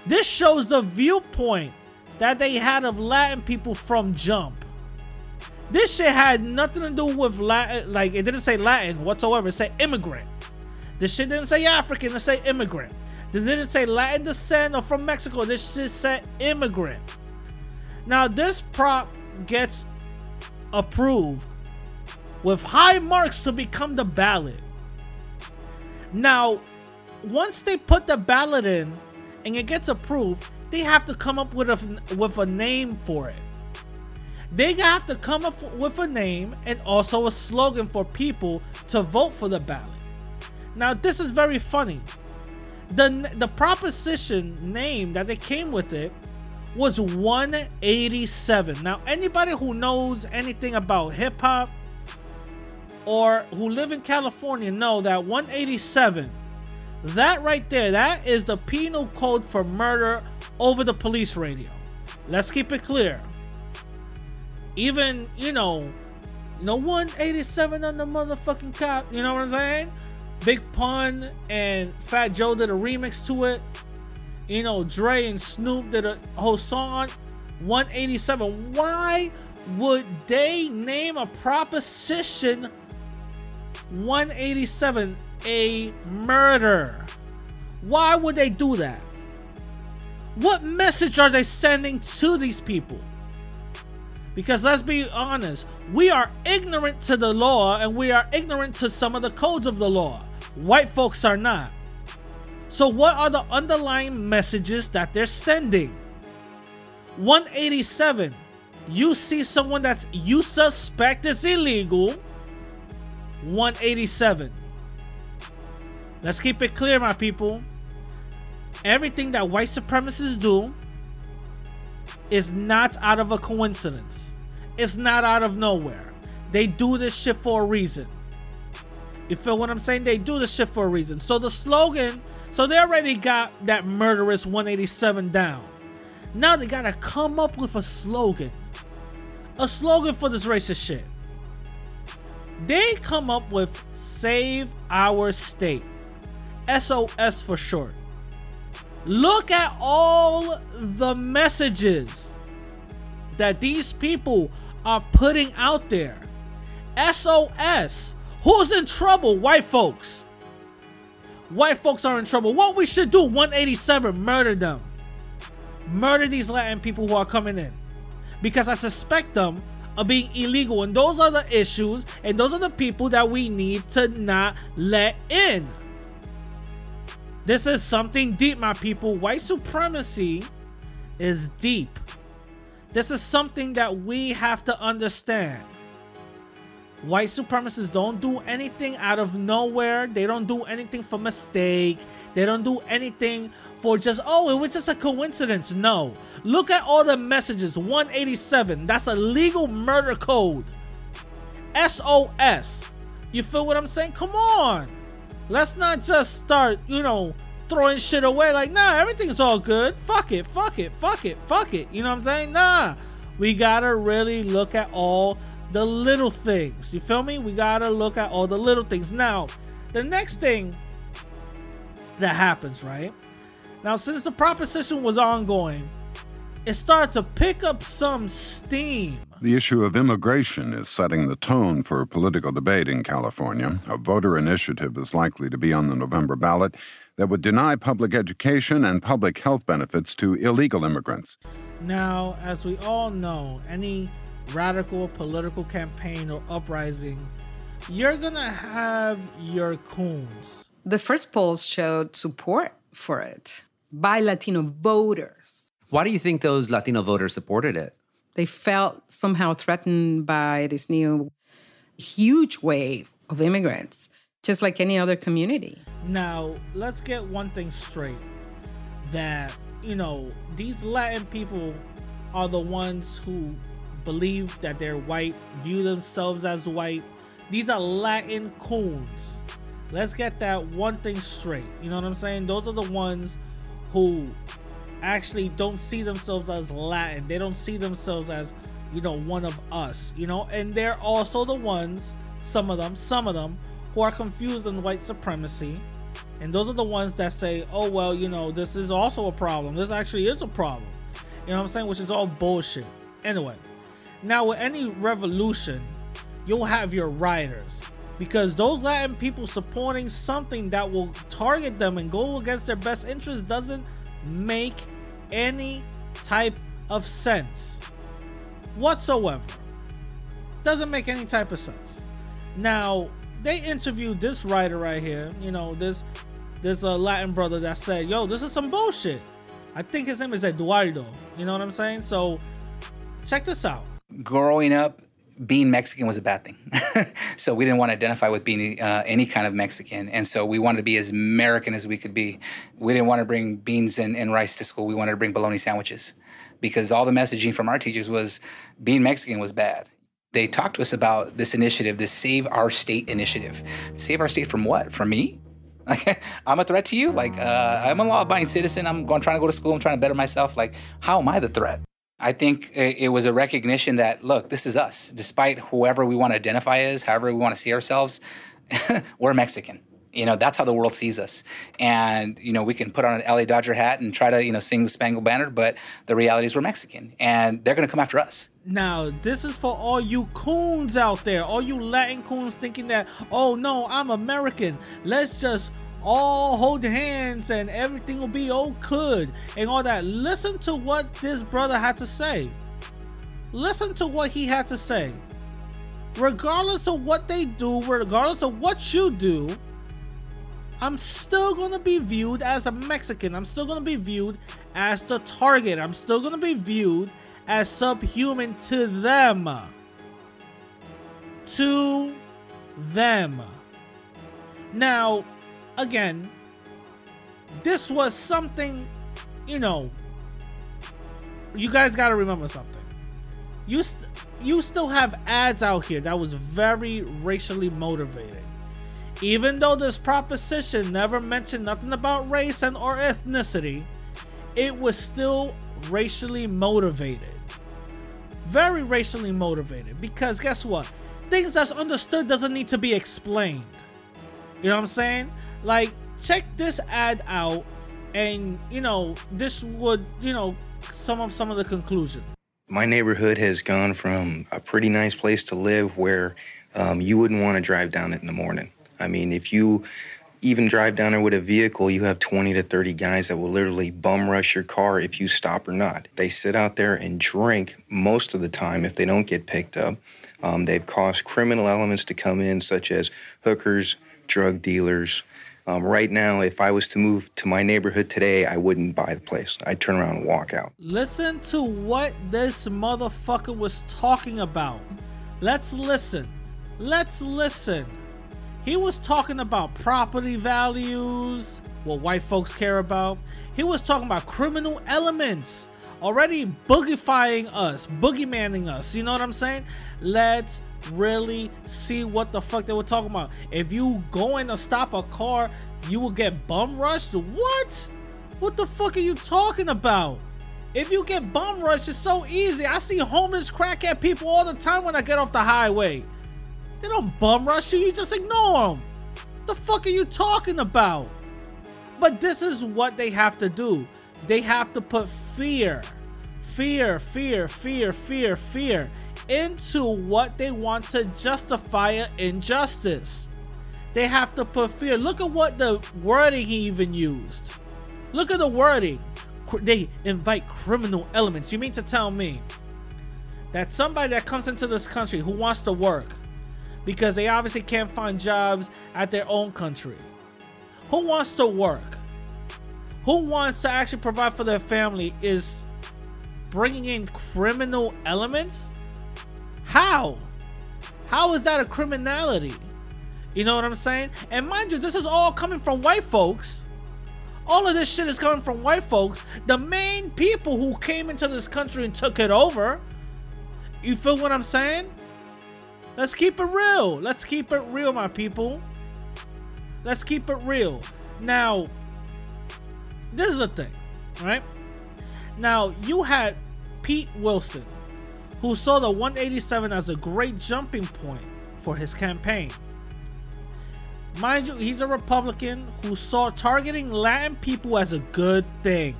[SPEAKER 3] This shows the viewpoint that they had of Latin people from jump. This shit had nothing to do with Latin, like it didn't say Latin whatsoever. It said immigrant. This shit didn't say African. It said immigrant. It didn't say Latin descent or from Mexico. This shit said immigrant. Now this prop gets approved with high marks to become the ballot. Now, once they put the ballot in and it gets approved, they have to come up with a with a name for it. They have to come up with a name and also a slogan for people to vote for the ballot. Now, this is very funny. The the proposition name that they came with it was 187. Now, anybody who knows anything about hip hop or who live in California know that 187 that right there, that is the penal code for murder over the police radio. Let's keep it clear. Even, you know, know, 187 on the motherfucking cop, you know what I'm saying? Big Pun and Fat Joe did a remix to it. You know, Dre and Snoop did a whole song on 187. Why would they name a proposition 187 a murder? Why would they do that? What message are they sending to these people? Because let's be honest, we are ignorant to the law and we are ignorant to some of the codes of the law. White folks are not. So, what are the underlying messages that they're sending? 187. You see someone that you suspect is illegal. 187. Let's keep it clear, my people. Everything that white supremacists do is not out of a coincidence. It's not out of nowhere. They do this shit for a reason. You feel what I'm saying? They do this shit for a reason. So the slogan, so they already got that murderous 187 down. Now they gotta come up with a slogan. A slogan for this racist shit. They come up with Save Our State. SOS for short. Look at all the messages that these people are putting out there. SOS. Who's in trouble? White folks. White folks are in trouble. What we should do? 187, murder them. Murder these Latin people who are coming in. Because I suspect them of being illegal. And those are the issues, and those are the people that we need to not let in. This is something deep, my people. White supremacy is deep. This is something that we have to understand. White supremacists don't do anything out of nowhere. They don't do anything for mistake. They don't do anything for just, oh, it was just a coincidence. No. Look at all the messages. 187. That's a legal murder code. SOS. You feel what I'm saying? Come on. Let's not just start, you know, throwing shit away like, nah, everything's all good. Fuck it, fuck it, fuck it, fuck it. You know what I'm saying? Nah. We gotta really look at all the little things. You feel me? We gotta look at all the little things. Now, the next thing that happens, right? Now, since the proposition was ongoing, it started to pick up some steam.
[SPEAKER 11] The issue of immigration is setting the tone for political debate in California. A voter initiative is likely to be on the November ballot that would deny public education and public health benefits to illegal immigrants.
[SPEAKER 3] Now, as we all know, any radical political campaign or uprising, you're gonna have your coons.
[SPEAKER 12] The first polls showed support for it by Latino voters.
[SPEAKER 8] Why do you think those Latino voters supported it?
[SPEAKER 12] They felt somehow threatened by this new huge wave of immigrants, just like any other community.
[SPEAKER 3] Now, let's get one thing straight that, you know, these Latin people are the ones who believe that they're white, view themselves as white. These are Latin coons. Let's get that one thing straight. You know what I'm saying? Those are the ones who actually don't see themselves as Latin. They don't see themselves as, you know, one of us, you know? And they're also the ones, some of them, some of them, who are confused in white supremacy. And those are the ones that say, oh, well, you know, this is also a problem. This actually is a problem. You know what I'm saying? Which is all bullshit. Anyway, now with any revolution, you'll have your rioters. Because those Latin people supporting something that will target them and go against their best interests doesn't make any type of sense whatsoever. Doesn't make any type of sense. Now, they interviewed this writer right here, you know, this this a Latin brother that said, "Yo, this is some bullshit." I think his name is Eduardo. You know what I'm saying? So, check this out.
[SPEAKER 13] Growing up, being Mexican was a bad thing. so we didn't want to identify with being uh, any kind of Mexican. And so we wanted to be as American as we could be. We didn't want to bring beans and, and rice to school. We wanted to bring bologna sandwiches because all the messaging from our teachers was being Mexican was bad. They talked to us about this initiative, this Save Our State initiative. Save our state from what? From me? Like I'm a threat to you? Like uh, I'm a law-abiding citizen. I'm going trying to go to school. I'm trying to better myself. Like how am I the threat? I think it was a recognition that look, this is us. Despite whoever we want to identify as, however we want to see ourselves, we're Mexican. You know, that's how the world sees us. And, you know, we can put on an LA Dodger hat and try to, you know, sing the Spangled Banner, but the reality is we're Mexican and they're going to come after us.
[SPEAKER 3] Now, this is for all you coons out there, all you Latin coons thinking that, oh no, I'm American. Let's just all hold hands and everything will be all good and all that. Listen to what this brother had to say. Listen to what he had to say. Regardless of what they do, regardless of what you do, I'm still gonna be viewed as a Mexican. I'm still gonna be viewed as the target. I'm still gonna be viewed as subhuman to them. To them. Now, again, this was something, you know, you guys got to remember something. You st- you still have ads out here that was very racially motivated. Even though this proposition never mentioned nothing about race and or ethnicity, it was still racially motivated. Very racially motivated because guess what? Things that's understood doesn't need to be explained. You know what I'm saying? Like, check this ad out, and you know, this would, you know, sum up some of the conclusion.
[SPEAKER 14] My neighborhood has gone from a pretty nice place to live where um, you wouldn't want to drive down it in the morning. I mean, if you even drive down there with a vehicle, you have 20 to 30 guys that will literally bum rush your car if you stop or not. They sit out there and drink most of the time if they don't get picked up. Um, they've caused criminal elements to come in, such as hookers, drug dealers, um, right now, if I was to move to my neighborhood today, I wouldn't buy the place. I'd turn around and walk out.
[SPEAKER 3] Listen to what this motherfucker was talking about. Let's listen. Let's listen. He was talking about property values, what white folks care about. He was talking about criminal elements already boogifying us, boogeymaning us. You know what I'm saying? Let's really see what the fuck they were talking about. If you go in to stop a car, you will get bum rushed. What? What the fuck are you talking about? If you get bum rushed, it's so easy. I see homeless crackhead people all the time when I get off the highway. They don't bum rush you, you just ignore them. The fuck are you talking about? But this is what they have to do. They have to put fear, fear, fear, fear, fear, fear into what they want to justify an injustice. They have to put fear. Look at what the wording he even used. Look at the wording. They invite criminal elements. You mean to tell me that somebody that comes into this country who wants to work because they obviously can't find jobs at their own country, who wants to work, who wants to actually provide for their family is bringing in criminal elements? How? How is that a criminality? You know what I'm saying? And mind you, this is all coming from white folks. All of this shit is coming from white folks, the main people who came into this country and took it over. You feel what I'm saying? Let's keep it real. Let's keep it real, my people. Let's keep it real. Now, this is the thing, right? Now, you had Pete Wilson, who saw the 187 as a great jumping point for his campaign. Mind you, he's a Republican who saw targeting Latin people as a good thing.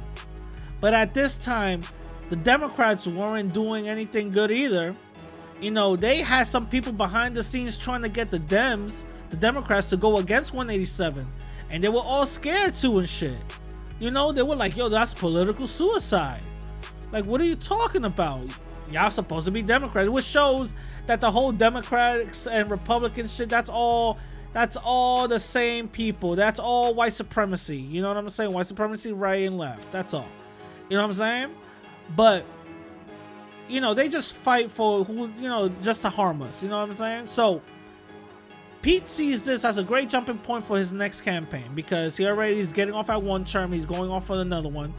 [SPEAKER 3] But at this time, the Democrats weren't doing anything good either. You know, they had some people behind the scenes trying to get the Dems, the Democrats, to go against 187. And they were all scared to and shit. You know, they were like, yo, that's political suicide. Like, what are you talking about? Y'all supposed to be Democrats, which shows that the whole Democrats and Republican shit, that's all that's all the same people. That's all white supremacy. You know what I'm saying? White supremacy, right and left. That's all. You know what I'm saying? But you know, they just fight for who, you know, just to harm us. You know what I'm saying? So Pete sees this as a great jumping point for his next campaign because he already is getting off at one term, he's going off on another one.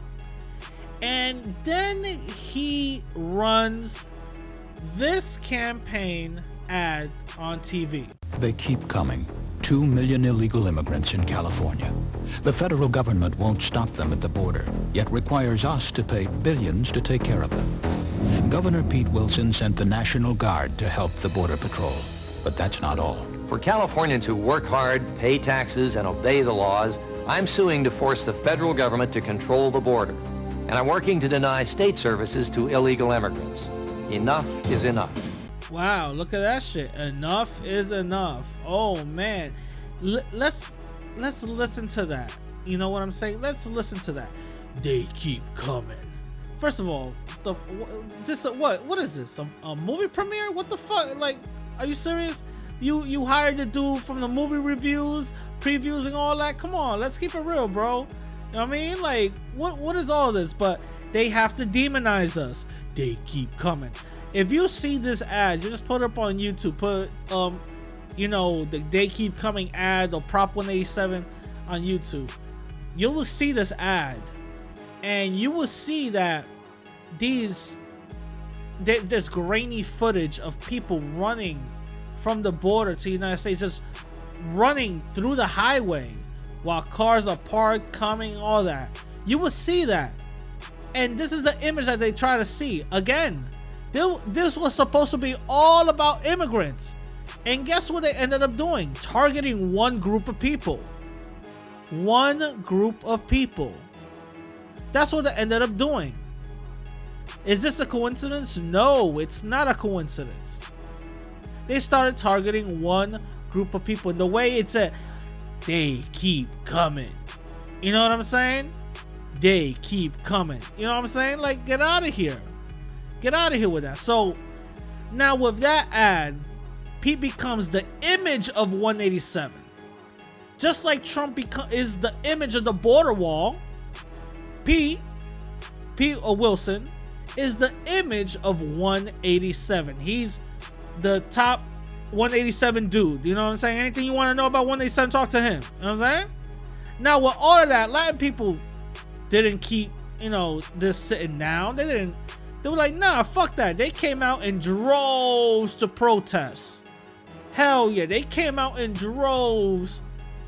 [SPEAKER 3] And then he runs this campaign ad on TV.
[SPEAKER 15] They keep coming. Two million illegal immigrants in California. The federal government won't stop them at the border, yet requires us to pay billions to take care of them. Governor Pete Wilson sent the National Guard to help the Border Patrol. But that's not all.
[SPEAKER 16] For Californians who work hard, pay taxes, and obey the laws, I'm suing to force the federal government to control the border. And I'm working to deny state services to illegal immigrants. Enough is enough.
[SPEAKER 3] Wow, look at that shit. Enough is enough. Oh man. L- let's let's listen to that. You know what I'm saying? Let's listen to that. They keep coming. First of all, the this what what is this? A, a movie premiere? What the fuck? Like, are you serious? You you hired the dude from the movie reviews, previews, and all that? Come on, let's keep it real, bro. I mean? Like, what what is all this? But they have to demonize us. They keep coming. If you see this ad, you just put up on YouTube. Put um, you know, the they keep coming ad or Prop 187 on YouTube. You will see this ad, and you will see that these there- there's grainy footage of people running from the border to the United States, just running through the highway while cars are parked, coming, all that. You will see that. And this is the image that they try to see. Again, thi- this was supposed to be all about immigrants. And guess what they ended up doing? Targeting one group of people. One group of people. That's what they ended up doing. Is this a coincidence? No, it's not a coincidence. They started targeting one group of people. The way it's a, they keep coming. You know what I'm saying? They keep coming. You know what I'm saying? Like, get out of here. Get out of here with that. So, now with that ad, Pete becomes the image of 187. Just like Trump beco- is the image of the border wall, Pete, Pete or uh, Wilson, is the image of 187. He's the top 187 dude. You know what I'm saying? Anything you want to know about 187, talk to him. You know what I'm saying? Now, with all of that, Latin people didn't keep, you know, this sitting down. They didn't. They were like, nah, fuck that. They came out in droves to protest. Hell yeah, they came out in droves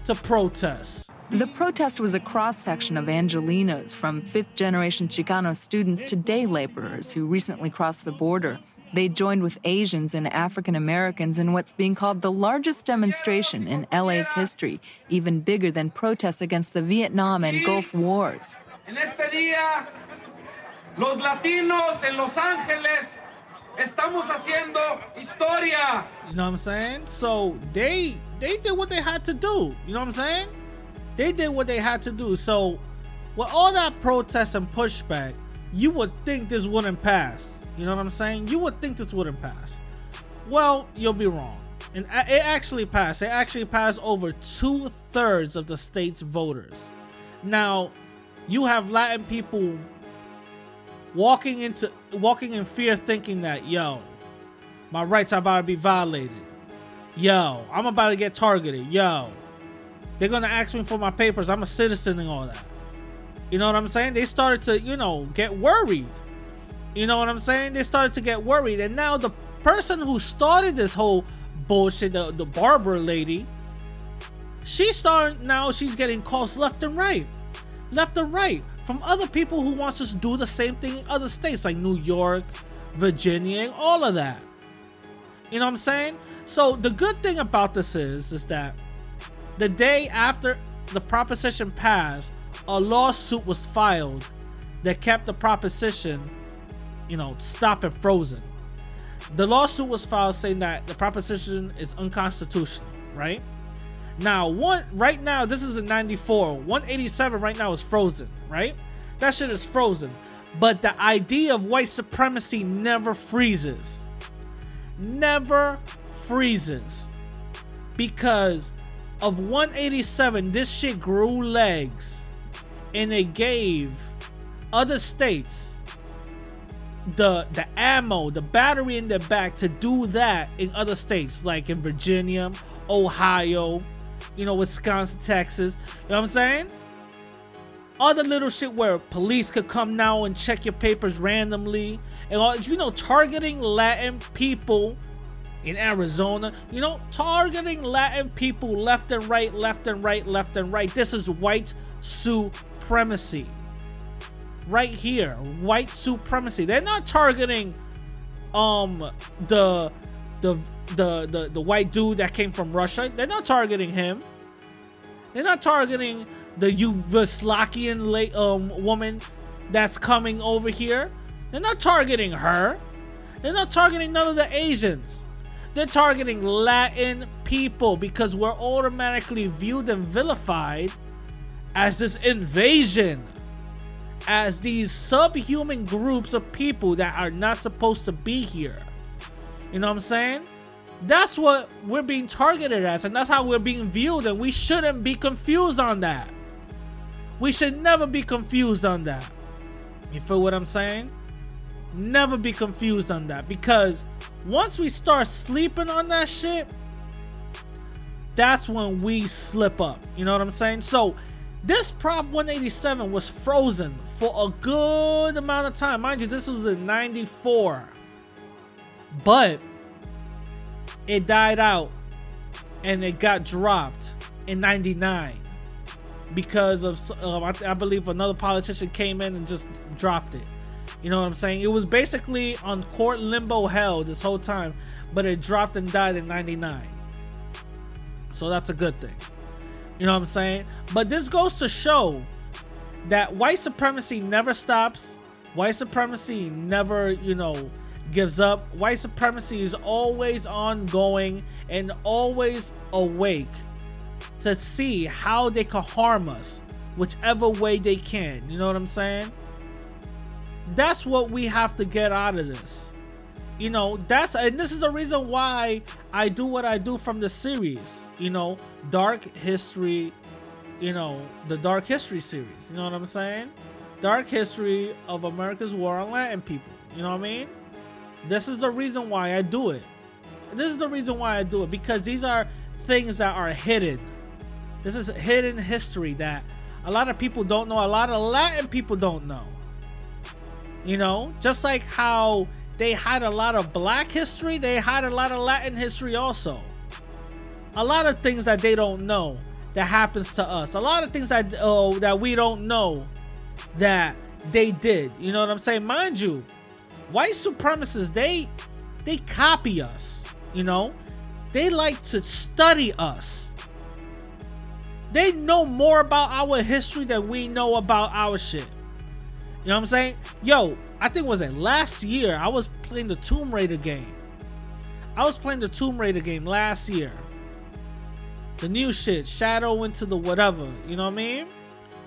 [SPEAKER 3] to protest.
[SPEAKER 17] The protest was a cross section of Angelenos, from fifth generation Chicano students to day laborers who recently crossed the border. They joined with Asians and African Americans in what's being called the largest demonstration in LA's history, even bigger than protests against the Vietnam and Gulf Wars.
[SPEAKER 18] En este día, los latinos en Los Ángeles estamos haciendo historia.
[SPEAKER 3] You know what I'm saying? So they they did what they had to do. You know what I'm saying? They did what they had to do. So with all that protest and pushback, you would think this wouldn't pass. You know what I'm saying? You would think this wouldn't pass. Well, you'll be wrong. And it actually passed. It actually passed over two thirds of the state's voters. Now, you have Latin people walking into walking in fear, thinking that yo, my rights are about to be violated. Yo, I'm about to get targeted. Yo, they're gonna ask me for my papers. I'm a citizen and all that. You know what I'm saying? They started to, you know, get worried. You know what I'm saying? They started to get worried. And now the person who started this whole bullshit, the, the barber lady, she started now she's getting calls left and right. Left and right. From other people who wants to do the same thing in other states like New York, Virginia, and all of that. You know what I'm saying? So the good thing about this is is that the day after the proposition passed, a lawsuit was filed that kept the proposition, you know, stop and frozen. The lawsuit was filed saying that the proposition is unconstitutional, right? Now, one right now, this is in 94. 187 right now is frozen, right? That shit is frozen. But the idea of white supremacy never freezes. Never freezes. Because of 187, this shit grew legs and they gave other states the the ammo, the battery in their back to do that in other states, like in Virginia, Ohio, you know, Wisconsin, Texas. You know what I'm saying? Other little shit where police could come now and check your papers randomly, and all you know, targeting Latin people in Arizona, you know, targeting Latin people left and right, left and right, left and right. This is white supremacy. Right here, white supremacy. They're not targeting um the the the the, the white dude that came from Russia. They're not targeting him. They're not targeting the Yugoslavian la- um, woman that's coming over here. They're not targeting her. They're not targeting none of the Asians. They're targeting Latin people because we're automatically viewed and vilified as this invasion, as these subhuman groups of people that are not supposed to be here. You know what I'm saying? That's what we're being targeted as, and that's how we're being viewed, and we shouldn't be confused on that. We should never be confused on that. You feel what I'm saying? Never be confused on that because once we start sleeping on that shit, that's when we slip up. You know what I'm saying? So this Prop 187 was frozen for a good amount of time. Mind you, this was in 94. But it died out and it got dropped in 99 because of um, I, I believe another politician came in and just dropped it. You know what I'm saying? It was basically on court limbo hell this whole time, but it dropped and died in 99. So that's a good thing. You know what I'm saying? But this goes to show that white supremacy never stops. White supremacy never, you know, gives up. White supremacy is always ongoing and always awake to see how they can harm us, whichever way they can. You know what I'm saying? That's what we have to get out of this. You know, that's and this is the reason why I do what I do from the series. You know, Dark History, you know, the Dark History series. You know what I'm saying? Dark History of America's War on Latin People. You know what I mean? This is the reason why I do it. This is the reason why I do it because these are things that are hidden. This is hidden history that a lot of people don't know. A lot of Latin people don't know. You know, just like how they hide a lot of black history, they hide a lot of Latin history also. A lot of things that they don't know that happens to us. A lot of things that uh, that we don't know that they did. You know what I'm saying? Mind you, white supremacists they they copy us, you know? They like to study us. They know more about our history than we know about our shit. You know what I'm saying? Yo, I think was it last year I was playing the Tomb Raider game. I was playing the Tomb Raider game last year. The new shit, Shadow into the whatever, you know what I mean?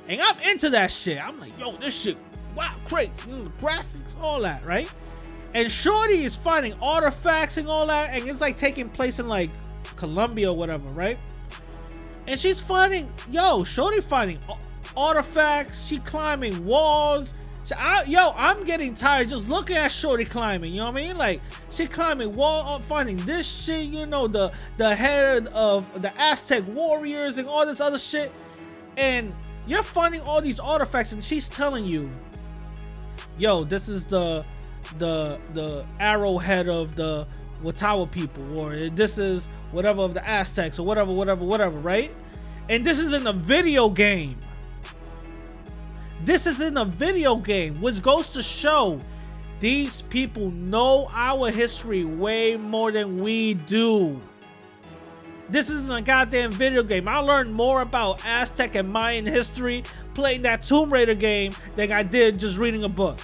[SPEAKER 3] And I'm into that shit. I'm like, yo, this shit, wow, great. Know, graphics, all that, right? And Shorty is finding artifacts and all that, and it's like taking place in like Colombia or whatever, right? And she's finding, yo, Shorty finding artifacts. She climbing walls. So I, yo, I'm getting tired just looking at Shorty climbing. You know what I mean? Like she climbing wall, up, finding this shit. You know the the head of the Aztec warriors and all this other shit. And you're finding all these artifacts, and she's telling you, yo, this is the the the arrowhead of the Watauga people, or this is whatever of the Aztecs, or whatever, whatever, whatever, right? And this is in a video game. This is in a video game, which goes to show these people know our history way more than we do. This isn't a goddamn video game. I learned more about Aztec and Mayan history playing that Tomb Raider game than I did just reading a book.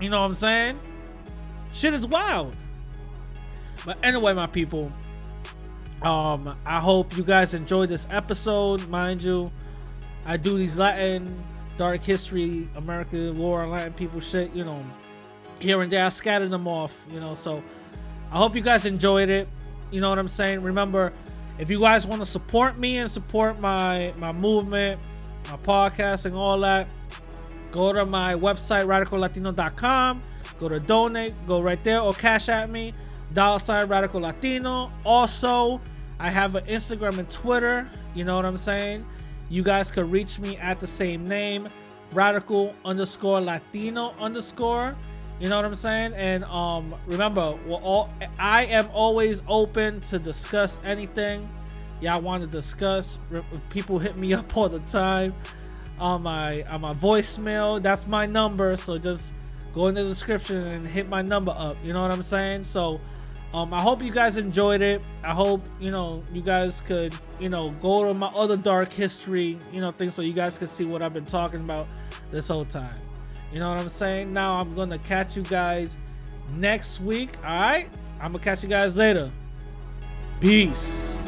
[SPEAKER 3] You know what I'm saying? Shit is wild. But anyway, my people, um, I hope you guys enjoyed this episode. Mind you, I do these Latin dark history, American war, Latin people shit, you know, here and there. I scattered them off, you know. So I hope you guys enjoyed it. You know what I'm saying? Remember, if you guys want to support me and support my my movement, my podcast, and all that, go to my website radicallatino.com. Go to donate. Go right there or Cash App me. Dollar sign radical latino. Also, I have an Instagram and Twitter. You know what I'm saying? You guys could reach me at the same name, radical underscore Latino underscore. You know what I'm saying? And um, remember, we're all I am always open to discuss anything y'all want to discuss. People hit me up all the time on my on my voicemail. That's my number. So just go in the description and hit my number up. You know what I'm saying? So um, I hope you guys enjoyed it. I hope you know you guys could you know go to my other dark history you know things so you guys can see what I've been talking about this whole time. You know what I'm saying? Now I'm gonna catch you guys next week. All right, I'm gonna catch you guys later. Peace.